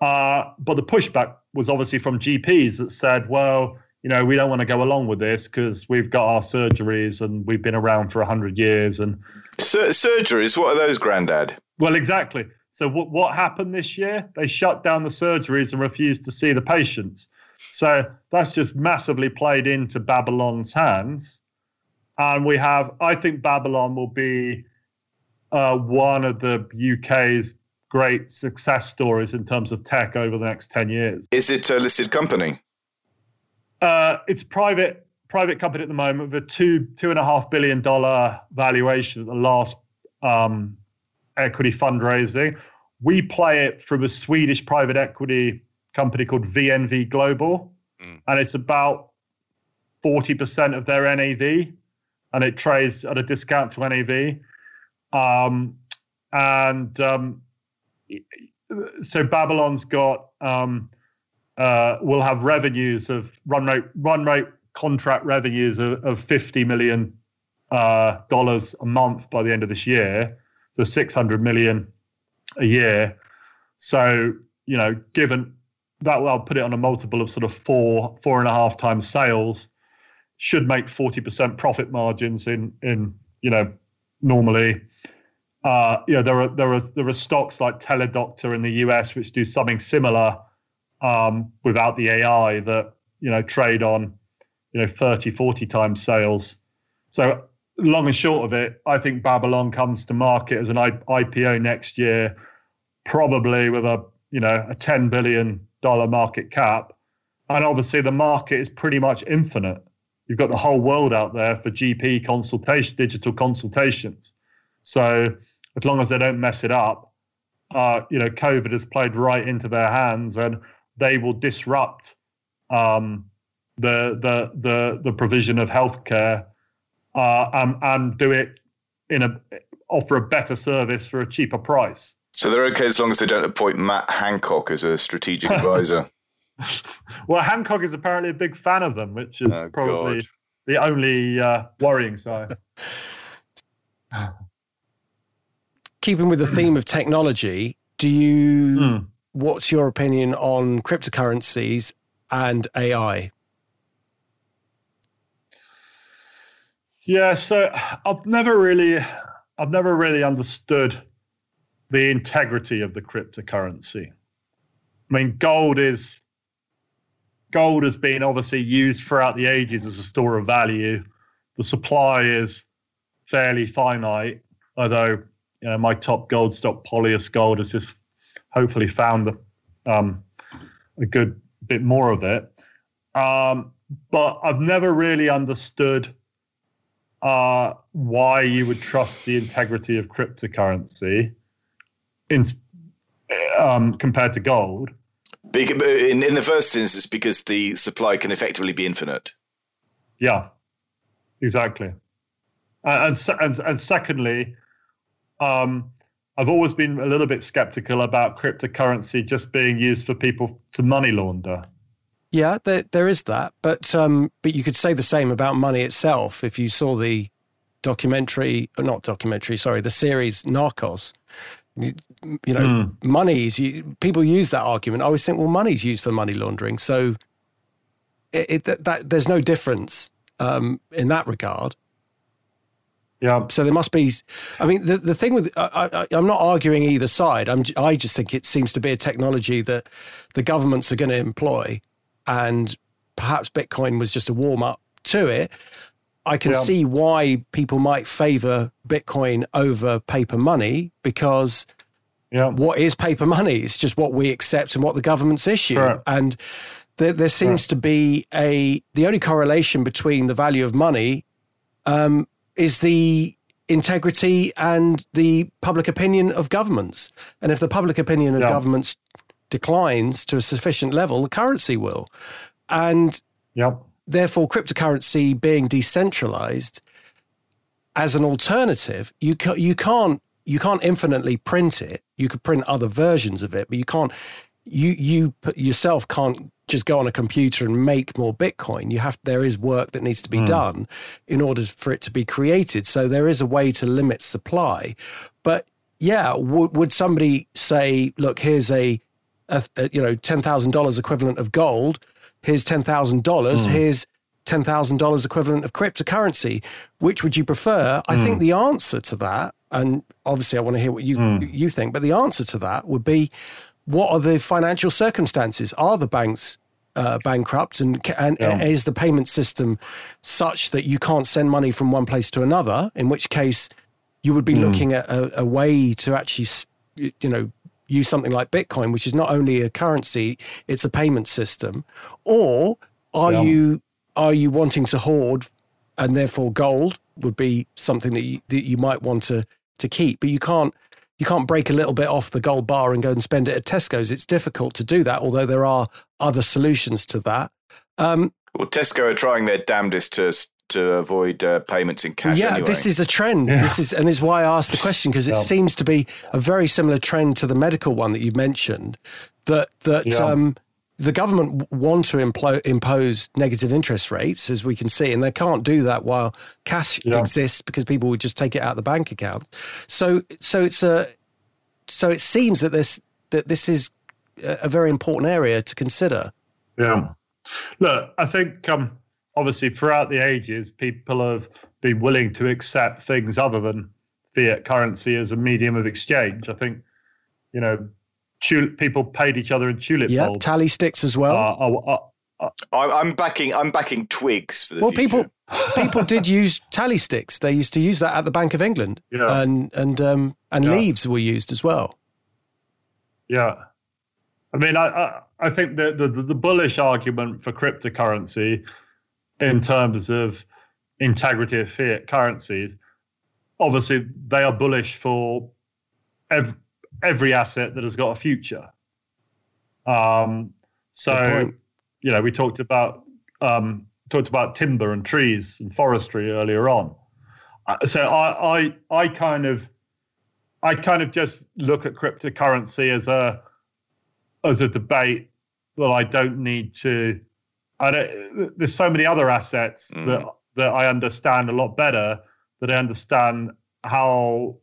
S5: Uh, but the pushback was obviously from GPs that said, well, you know, we don't want to go along with this because we've got our surgeries and we've been around for 100 years. And
S2: Sur- surgeries, what are those, Grandad?
S5: Well, exactly. So, what, what happened this year? They shut down the surgeries and refused to see the patients. So, that's just massively played into Babylon's hands. And we have, I think Babylon will be uh, one of the UK's great success stories in terms of tech over the next 10 years.
S2: Is it a listed company?
S5: Uh, it's private private company at the moment with a two two and a half billion dollar valuation at the last um, equity fundraising. We play it from a Swedish private equity company called VNV Global, mm. and it's about forty percent of their NAV and it trades at a discount to NAV. Um, and um, so Babylon's got um, uh, will have revenues of run rate run rate contract revenues of, of fifty million uh, dollars a month by the end of this year, six hundred million a year. So you know, given that, I'll put it on a multiple of sort of four four and a half times sales should make 40% profit margins in in you know normally uh, you know there are there are there are stocks like Teladoc in the US which do something similar um, without the AI that you know trade on you know 30 40 times sales so long and short of it I think Babylon comes to market as an IPO next year probably with a you know a 10 billion dollar market cap and obviously the market is pretty much infinite you've got the whole world out there for GP consultation, digital consultations. So as long as they don't mess it up, uh, you know, COVID has played right into their hands, and they will disrupt um, the the the the provision of healthcare uh, and and do it in a offer a better service for a cheaper price.
S2: So they're okay as long as they don't appoint Matt Hancock as a strategic advisor. [laughs]
S5: well, Hancock is apparently a big fan of them, which is oh, probably God. the only uh, worrying side. [sighs]
S1: Keeping with the theme of technology, do you? Mm. What's your opinion on cryptocurrencies and AI?
S5: Yeah, so I've never really, I've never really understood the integrity of the cryptocurrency. I mean, gold is gold has been obviously used throughout the ages as a store of value. The supply is fairly finite, although you know my top gold stock, Polyus Gold, has just hopefully found the, um, a good bit more of it. Um, but I've never really understood uh, why you would trust the integrity of cryptocurrency. In, um, compared to gold.
S2: In, in the first instance, because the supply can effectively be infinite.
S5: Yeah, exactly. And and and secondly, um, I've always been a little bit skeptical about cryptocurrency just being used for people to money launder.
S1: Yeah, there, there is that, but um, but you could say the same about money itself. If you saw the documentary, or not documentary, sorry, the series Narcos, you, you know, mm. money's you, people use that argument. I always think, well, money's used for money laundering, so it, it that, that, there's no difference um, in that regard.
S5: Yeah.
S1: So there must be. I mean, the the thing with I, I, am not arguing either side. I'm I just think it seems to be a technology that the governments are going to employ, and perhaps Bitcoin was just a warm up to it. I can yeah. see why people might favor Bitcoin over paper money because yeah. what is paper money? It's just what we accept and what the governments issue. And there, there seems to be a the only correlation between the value of money um, is the integrity and the public opinion of governments. And if the public opinion of yeah. governments declines to a sufficient level, the currency will. And
S5: yep.
S1: therefore, cryptocurrency being decentralized as an alternative, you ca- you can't you can't infinitely print it. You could print other versions of it, but you can't you you yourself can't just go on a computer and make more Bitcoin. You have there is work that needs to be mm. done in order for it to be created. So there is a way to limit supply. But yeah, w- would somebody say, look, here's a, a, a you know ten thousand dollars equivalent of gold. Here's ten thousand mm. dollars. Hmm. Here's ten thousand dollars equivalent of cryptocurrency. Which would you prefer? I think hmm. the answer to that, and obviously I want to hear what you hmm. you think, but the answer to that would be what are the financial circumstances? Are the banks uh, bankrupt, and and yeah. is the payment system such that you can't send money from one place to another? In which case, you would be mm. looking at a, a, way to actually, you know, use something like Bitcoin, which is not only a currency, it's a payment system. Or are yeah. you are you wanting to hoard, and therefore gold would be something that you, that you might want to to keep, but you can't you can't break a little bit off the gold bar and go and spend it at Tesco's. It's difficult to do that, although there are other solutions to that. Um,
S2: well, Tesco are trying their damnedest to to avoid uh, payments in cash.
S1: Yeah,
S2: anyway.
S1: this is a trend. Yeah. This is and is why I asked the question because it yeah. seems to be a very similar trend to the medical one that you mentioned. That that yeah. um, the government want to implo- impose negative interest rates, as we can see, and they can't do that while cash yeah. exists because people would just take it out of the bank account. So, so it's a, so it seems that this that this is a very important area to consider.
S5: Yeah, look, I think um, obviously throughout the ages, people have been willing to accept things other than fiat currency as a medium of exchange. I think, you know, tulip, people paid each other in tulip
S1: yeah, tally sticks as well. Uh,
S2: uh, uh, I'm backing. I'm backing twigs for the
S1: well,
S2: future.
S1: people [laughs] people did use tally sticks. They used to use that at the Bank of England, yeah. and and um, and yeah. leaves were used as well.
S5: Yeah, I mean, I I, I think the, the the bullish argument for cryptocurrency in terms of integrity of fiat currencies, obviously they are bullish for every every asset that has got a future. Um, so, you know, we talked about um, talked about timber and trees and forestry earlier on. Uh, so I, I I kind of I kind of just look at cryptocurrency as a as a debate that I don't need to. I don't, there's so many other assets mm. that that I understand a lot better. That I understand how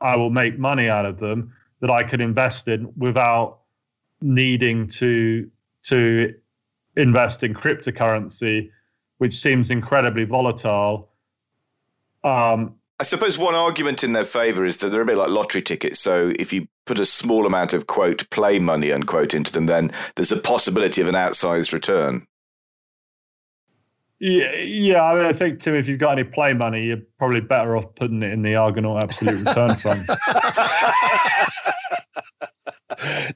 S5: I will make money out of them that I could invest in without needing to to invest in cryptocurrency, which seems incredibly volatile. Um,
S2: I suppose one argument in their favor is that they're a bit like lottery tickets. So if you put a small amount of quote play money unquote into them, then there's a possibility of an outsized return.
S5: Yeah, yeah. I mean, I think Tim, if you've got any play money, you're probably better off putting it in the Argonaut Absolute Return [laughs] Fund.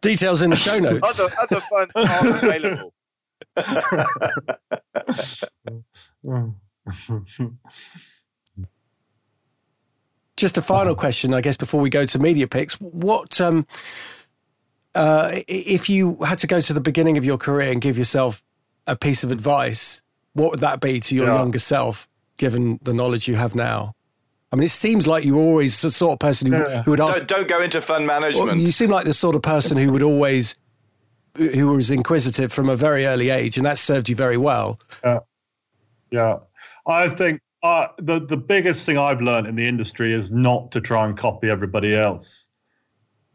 S1: Details in the show notes.
S2: other, other funds are
S1: available. [laughs] Just a final question, I guess, before we go to media picks. What um, uh, if you had to go to the beginning of your career and give yourself a piece of advice, what would that be to your
S5: Yeah.
S1: younger self, given the knowledge you have now? I mean, it seems like you're always the sort of person who,
S5: Yeah.
S1: who would ask.
S2: Don't, don't go into fund management.
S1: Well, you seem like the sort of person who would always, who was inquisitive from a very early age, and that served you very well.
S5: Yeah, Yeah. I think uh, the the biggest thing I've learned in the industry is not to try and copy everybody else.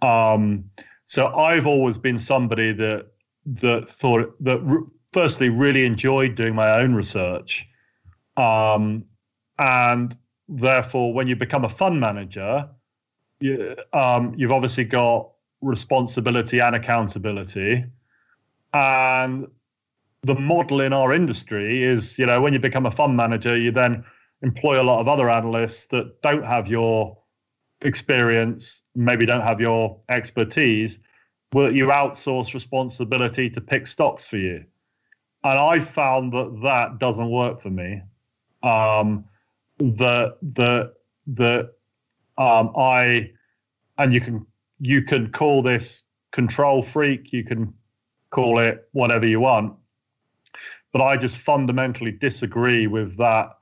S5: Um, so I've always been somebody that that thought that firstly really enjoyed doing my own research, um, and therefore when you become a fund manager, you, um, you've obviously got responsibility and accountability, and the model in our industry is, you know, when you become a fund manager, you then employ a lot of other analysts that don't have your experience, maybe don't have your expertise, but you outsource responsibility to pick stocks for you. And I found that that doesn't work for me. Um, the the the um, I and you can you can call this control freak, you can call it whatever you want but I just fundamentally disagree with that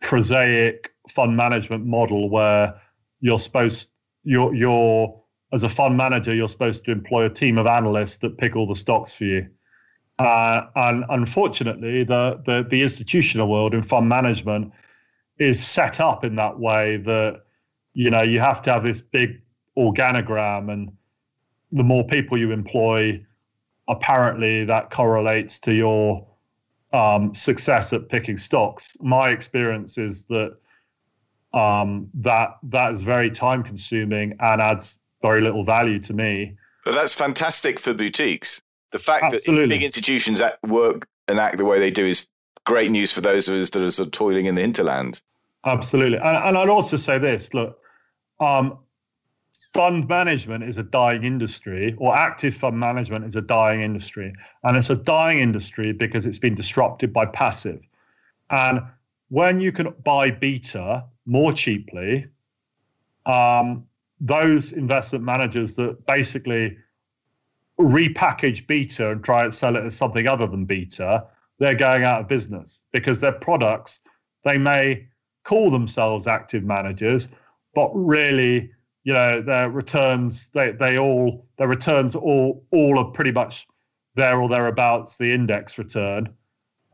S5: prosaic fund management model where you're supposed you're you're as a fund manager you're supposed to employ a team of analysts that pick all the stocks for you. Uh, and unfortunately, the, the the institutional world in fund management is set up in that way that you know you have to have this big organogram, and the more people you employ, apparently that correlates to your um, success at picking stocks. My experience is that um, that that is very time consuming and adds very little value to me.
S2: But that's fantastic for boutiques. The fact
S5: Absolutely.
S2: that big institutions work and act the way they do is great news for those of us that are sort of toiling in the hinterland.
S5: Absolutely, and, and I'd also say this: look, um, fund management is a dying industry, or active fund management is a dying industry, and it's a dying industry because it's been disrupted by passive. And when you can buy beta more cheaply, um, those investment managers that basically repackage beta and try and sell it as something other than beta, they're going out of business because their products they may call themselves active managers, but really, you know, their returns they they all their returns all all are pretty much there or thereabouts the index return,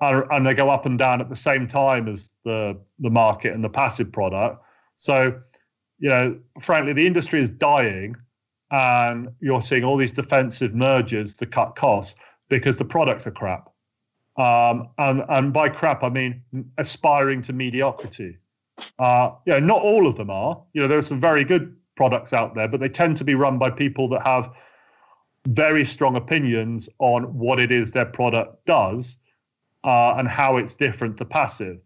S5: and, and they go up and down at the same time as the the market and the passive product. So, you know, frankly, the industry is dying, and you're seeing all these defensive mergers to cut costs because the products are crap. Um, and and by crap I mean aspiring to mediocrity. Uh, not all of them are. You know, there are some very good products out there, but they tend to be run by people that have very strong opinions on what it is their product does uh, and how it's different to passive.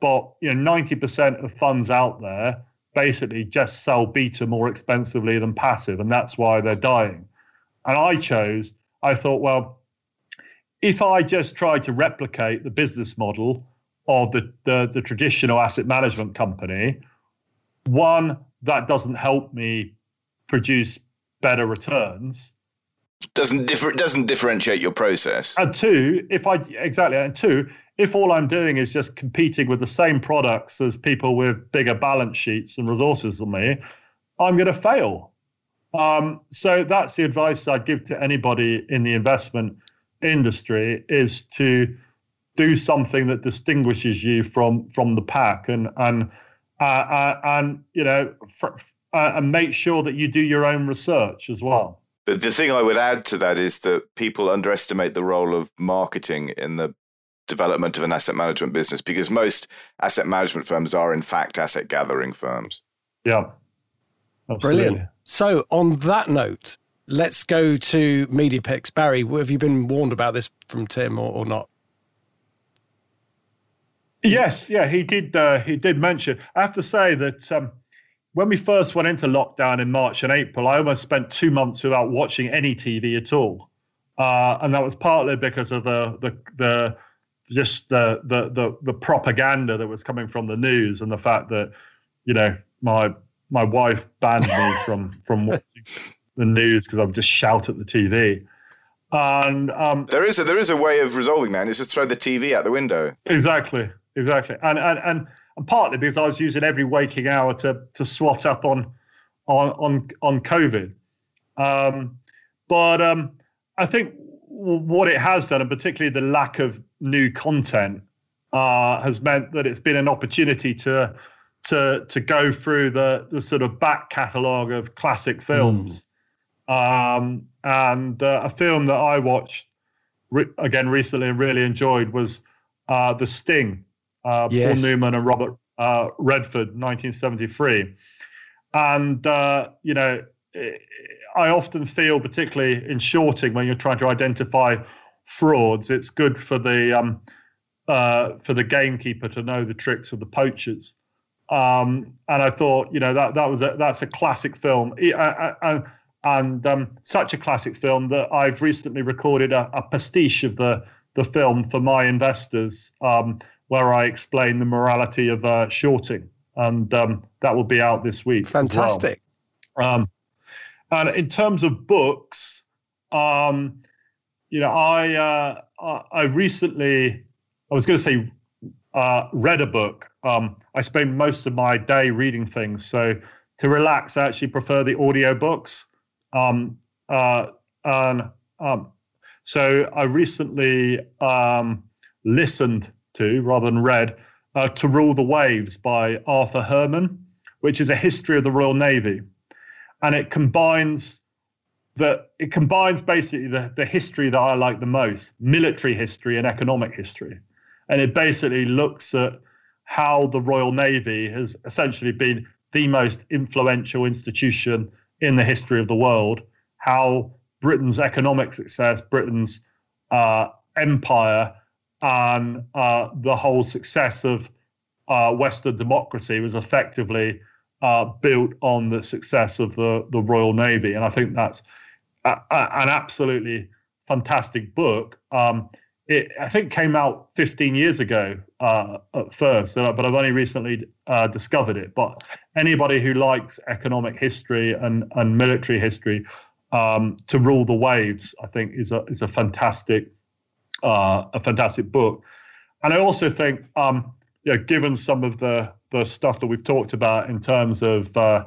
S5: But you know, ninety percent of funds out there basically just sell beta more expensively than passive, and that's why they're dying. And I chose. I thought, well, if I just try to replicate the business model of the, the, the traditional asset management company, one, that doesn't help me produce better returns.
S2: Doesn't differ, doesn't differentiate your process.
S5: And two, if I exactly, and two, if all I'm doing is just competing with the same products as people with bigger balance sheets and resources than me, I'm going to fail. Um, so that's the advice I'd give to anybody in the investment industry is to do something that distinguishes you from from the pack and and uh, uh, and you know fr- uh, and make sure that you do your own research as well.
S2: The, the thing I would add to that is that people underestimate the role of marketing in the development of an asset management business because most asset management firms are, in fact, asset gathering firms.
S5: Yeah, Absolutely.
S1: Brilliant. So, on that note, let's go to media picks. Barry, have you been warned about this from Tim or, or not?
S5: Yes, yeah, he did. Uh, he did mention. I have to say that um, when we first went into lockdown in March and April, I almost spent two months without watching any TV at all, uh, and that was partly because of the the the just the, the the the propaganda that was coming from the news and the fact that you know my my wife banned me [laughs] from from watching the news because I would just shout at the TV. And um,
S2: there is a there is a way of resolving that, and it's just throw the TV out the window.
S5: Exactly, exactly, and and and, and partly because I was using every waking hour to to swat up on on on on COVID. Um, but um, I think what it has done, and particularly the lack of new content, uh, has meant that it's been an opportunity to to to go through the the sort of back catalogue of classic films. Mm. Um, and uh, a film that I watched re- again recently and really enjoyed was uh, The Sting, uh, yes. Paul Newman and Robert uh, Redford, 1973. And uh, you know, I often feel, particularly in shorting, when you're trying to identify frauds, it's good for the um, uh, for the gamekeeper to know the tricks of the poachers. Um, and I thought, you know, that that was a, that's a classic film, and, and um, such a classic film that I've recently recorded a, a pastiche of the the film for my investors, um, where I explain the morality of uh, shorting, and um, that will be out this week.
S1: Fantastic.
S5: Well. And in terms of books, um, you know, I uh, I recently I was going to say uh, read a book. Um, I spend most of my day reading things, so to relax, I actually prefer the audio books. Um, uh, and um, so I recently um, listened to rather than read uh, "To Rule the Waves" by Arthur Herman, which is a history of the Royal Navy and it combines the it combines basically the, the history that I like the most, military history and economic history. And it basically looks at how the Royal Navy has essentially been the most influential institution in the history of the world, how Britain's economic success, Britain's uh, empire, and uh, the whole success of uh, Western democracy was effectively uh, built on the success of the, the Royal Navy. And I think that's a, a, an absolutely fantastic book. Um, it, I think, came out 15 years ago uh, at first, but I've only recently uh, discovered it. But anybody who likes economic history and, and military history, um, to rule the waves, I think is a is a fantastic uh, a fantastic book. And I also think, um, you know, given some of the the stuff that we've talked about in terms of uh,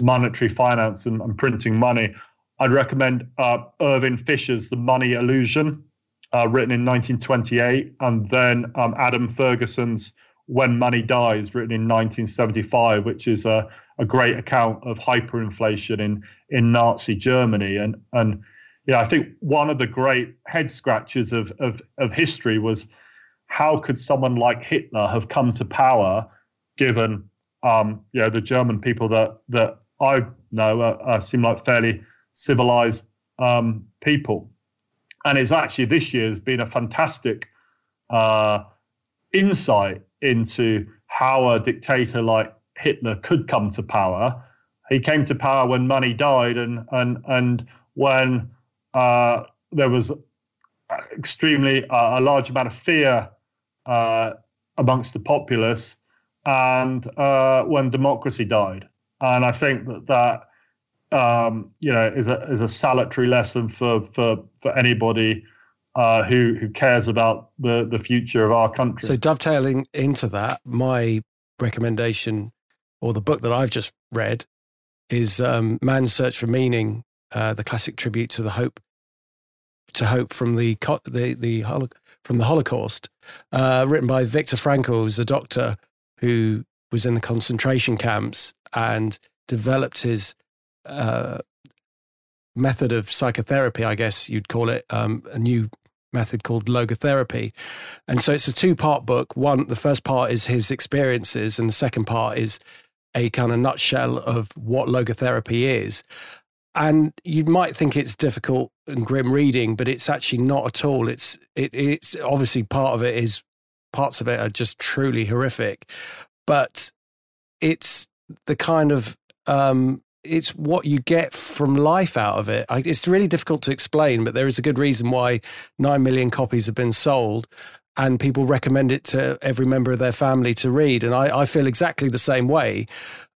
S5: monetary finance and, and, printing money, I'd recommend uh, Irving Fisher's The Money Illusion, uh, written in 1928, and then um, Adam Fergusson's When Money Dies, written in 1975, which is a, a great account of hyperinflation in, in Nazi Germany. And, and yeah, I think one of the great head scratches of, of, of history was how could someone like Hitler have come to power given um, you know the German people that that I know seem like fairly civilized um, people, and it's actually this year has been a fantastic uh, insight into how a dictator like Hitler could come to power. He came to power when money died, and and and when uh, there was extremely uh, a large amount of fear uh, amongst the populace and uh, when democracy died. And I think that that um, you know is a is a salutary lesson for for for anybody uh, who who cares about the the future of our country.
S1: So dovetailing into that, my recommendation or the book that I've just read is um, Man's Search for Meaning, uh, the classic tribute to the hope to hope from the the the from the Holocaust, uh, written by Viktor Frankl, who's a doctor who was in the concentration camps and developed his uh, method of psychotherapy, I guess you'd call it, um, a new method called logotherapy. And so it's a two part book. One, the first part is his experiences, and the second part is a kind of nutshell of what logotherapy is. And you might think it's difficult and grim reading, but it's actually not at all. It's it, it's obviously part of it is parts of it are just truly horrific, but it's the kind of um, it's what you get from life out of it. I, it's really difficult to explain, but there is a good reason why nine million copies have been sold, and people recommend it to every member of their family to read. And I, I feel exactly the same way.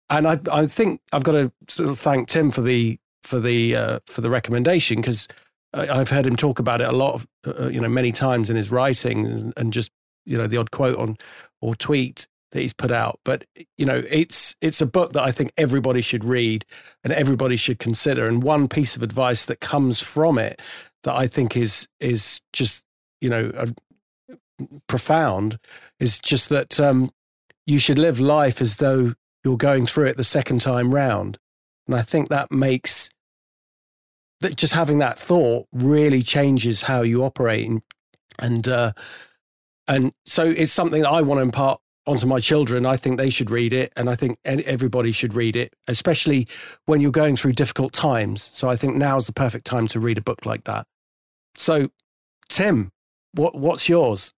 S1: And I, I think I've got to sort of thank Tim for the for the uh, for the recommendation because I've heard him talk about it a lot, of, uh, you know, many times in his writing and just you know the odd quote on or tweet that he's put out. But you know, it's it's a book that I think everybody should read and everybody should consider. And one piece of advice that comes from it that I think is is just you know profound is just that um, you should live life as though you're going through it the second time round. And I think that makes that just having that thought really changes how you operate. And, and, uh, and so it's something that I want to impart onto my children. I think they should read it. And I think everybody should read it, especially when you're going through difficult times. So I think now is the perfect time to read a book like that. So, Tim, what, what's yours?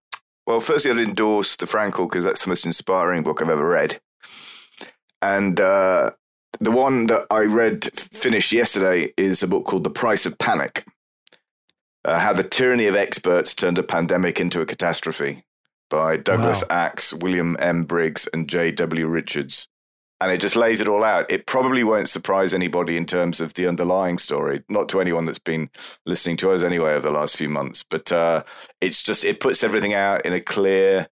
S2: Well, firstly, I'd endorse the Frankl because that's the most inspiring book I've ever read. And uh, the one that I read finished yesterday is a book called The Price of Panic uh, How the Tyranny of Experts Turned a Pandemic into a Catastrophe by Douglas wow. Axe, William M. Briggs, and Jay W. Richards and it just lays it all out. It probably won't surprise anybody in terms of the underlying story, not to anyone that's been listening to us anyway over the last few months. But uh, it's just it puts everything out in a clear,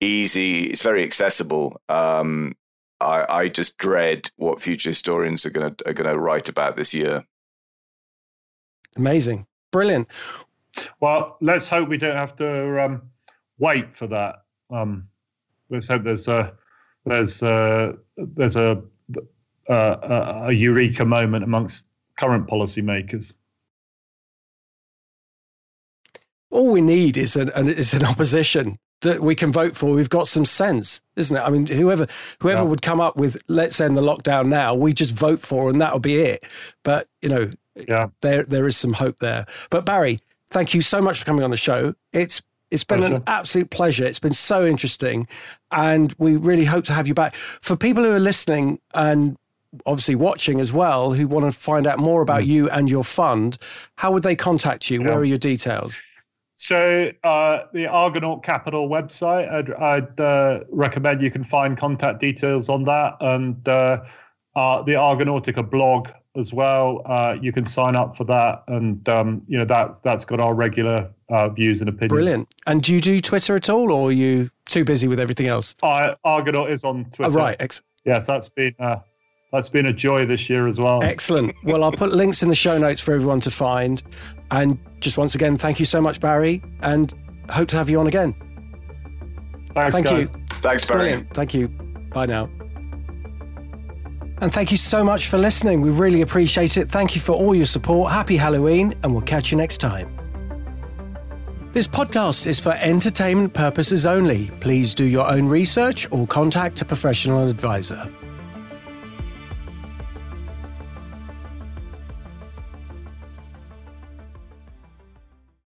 S2: easy. It's very accessible. Um, I, I just dread what future historians are going to are going to write about this year.
S1: Amazing, brilliant.
S5: Well, let's hope we don't have to um, wait for that. Um, let's hope there's a there's a, there's a, a, a eureka moment amongst current policymakers.
S1: All we need is an, an is an opposition that we can vote for. We've got some sense, isn't it? I mean, whoever whoever yeah. would come up with let's end the lockdown now, we just vote for, and that'll be it. But you know, yeah, there there is some hope there. But Barry, thank you so much for coming on the show. It's it's been pleasure. an absolute pleasure. It's been so interesting. And we really hope to have you back. For people who are listening and obviously watching as well, who want to find out more about mm. you and your fund, how would they contact you? Yeah. Where are your details?
S5: So uh, the Argonaut Capital website, I'd, I'd uh, recommend you can find contact details on that, and uh, uh the Argonautica blog as well. Uh, you can sign up for that, and um, you know that that's got our regular uh, views and opinions.
S1: Brilliant. And do you do Twitter at all, or are you too busy with everything else?
S5: Argonaut is on Twitter.
S1: Oh, right. Ex-
S5: yes, that's been uh, that's been a joy this year as well.
S1: Excellent. Well, I'll put links in the show notes for everyone to find. And just once again, thank you so much, Barry, and hope to have you on again.
S5: Thanks, thank
S1: guys.
S2: you. Thanks, Barry.
S1: Brilliant. Thank you. Bye now. And thank you so much for listening. We really appreciate it. Thank you for all your support. Happy Halloween, and we'll catch you next time. This podcast is for entertainment purposes only. Please do your own research or contact a professional advisor.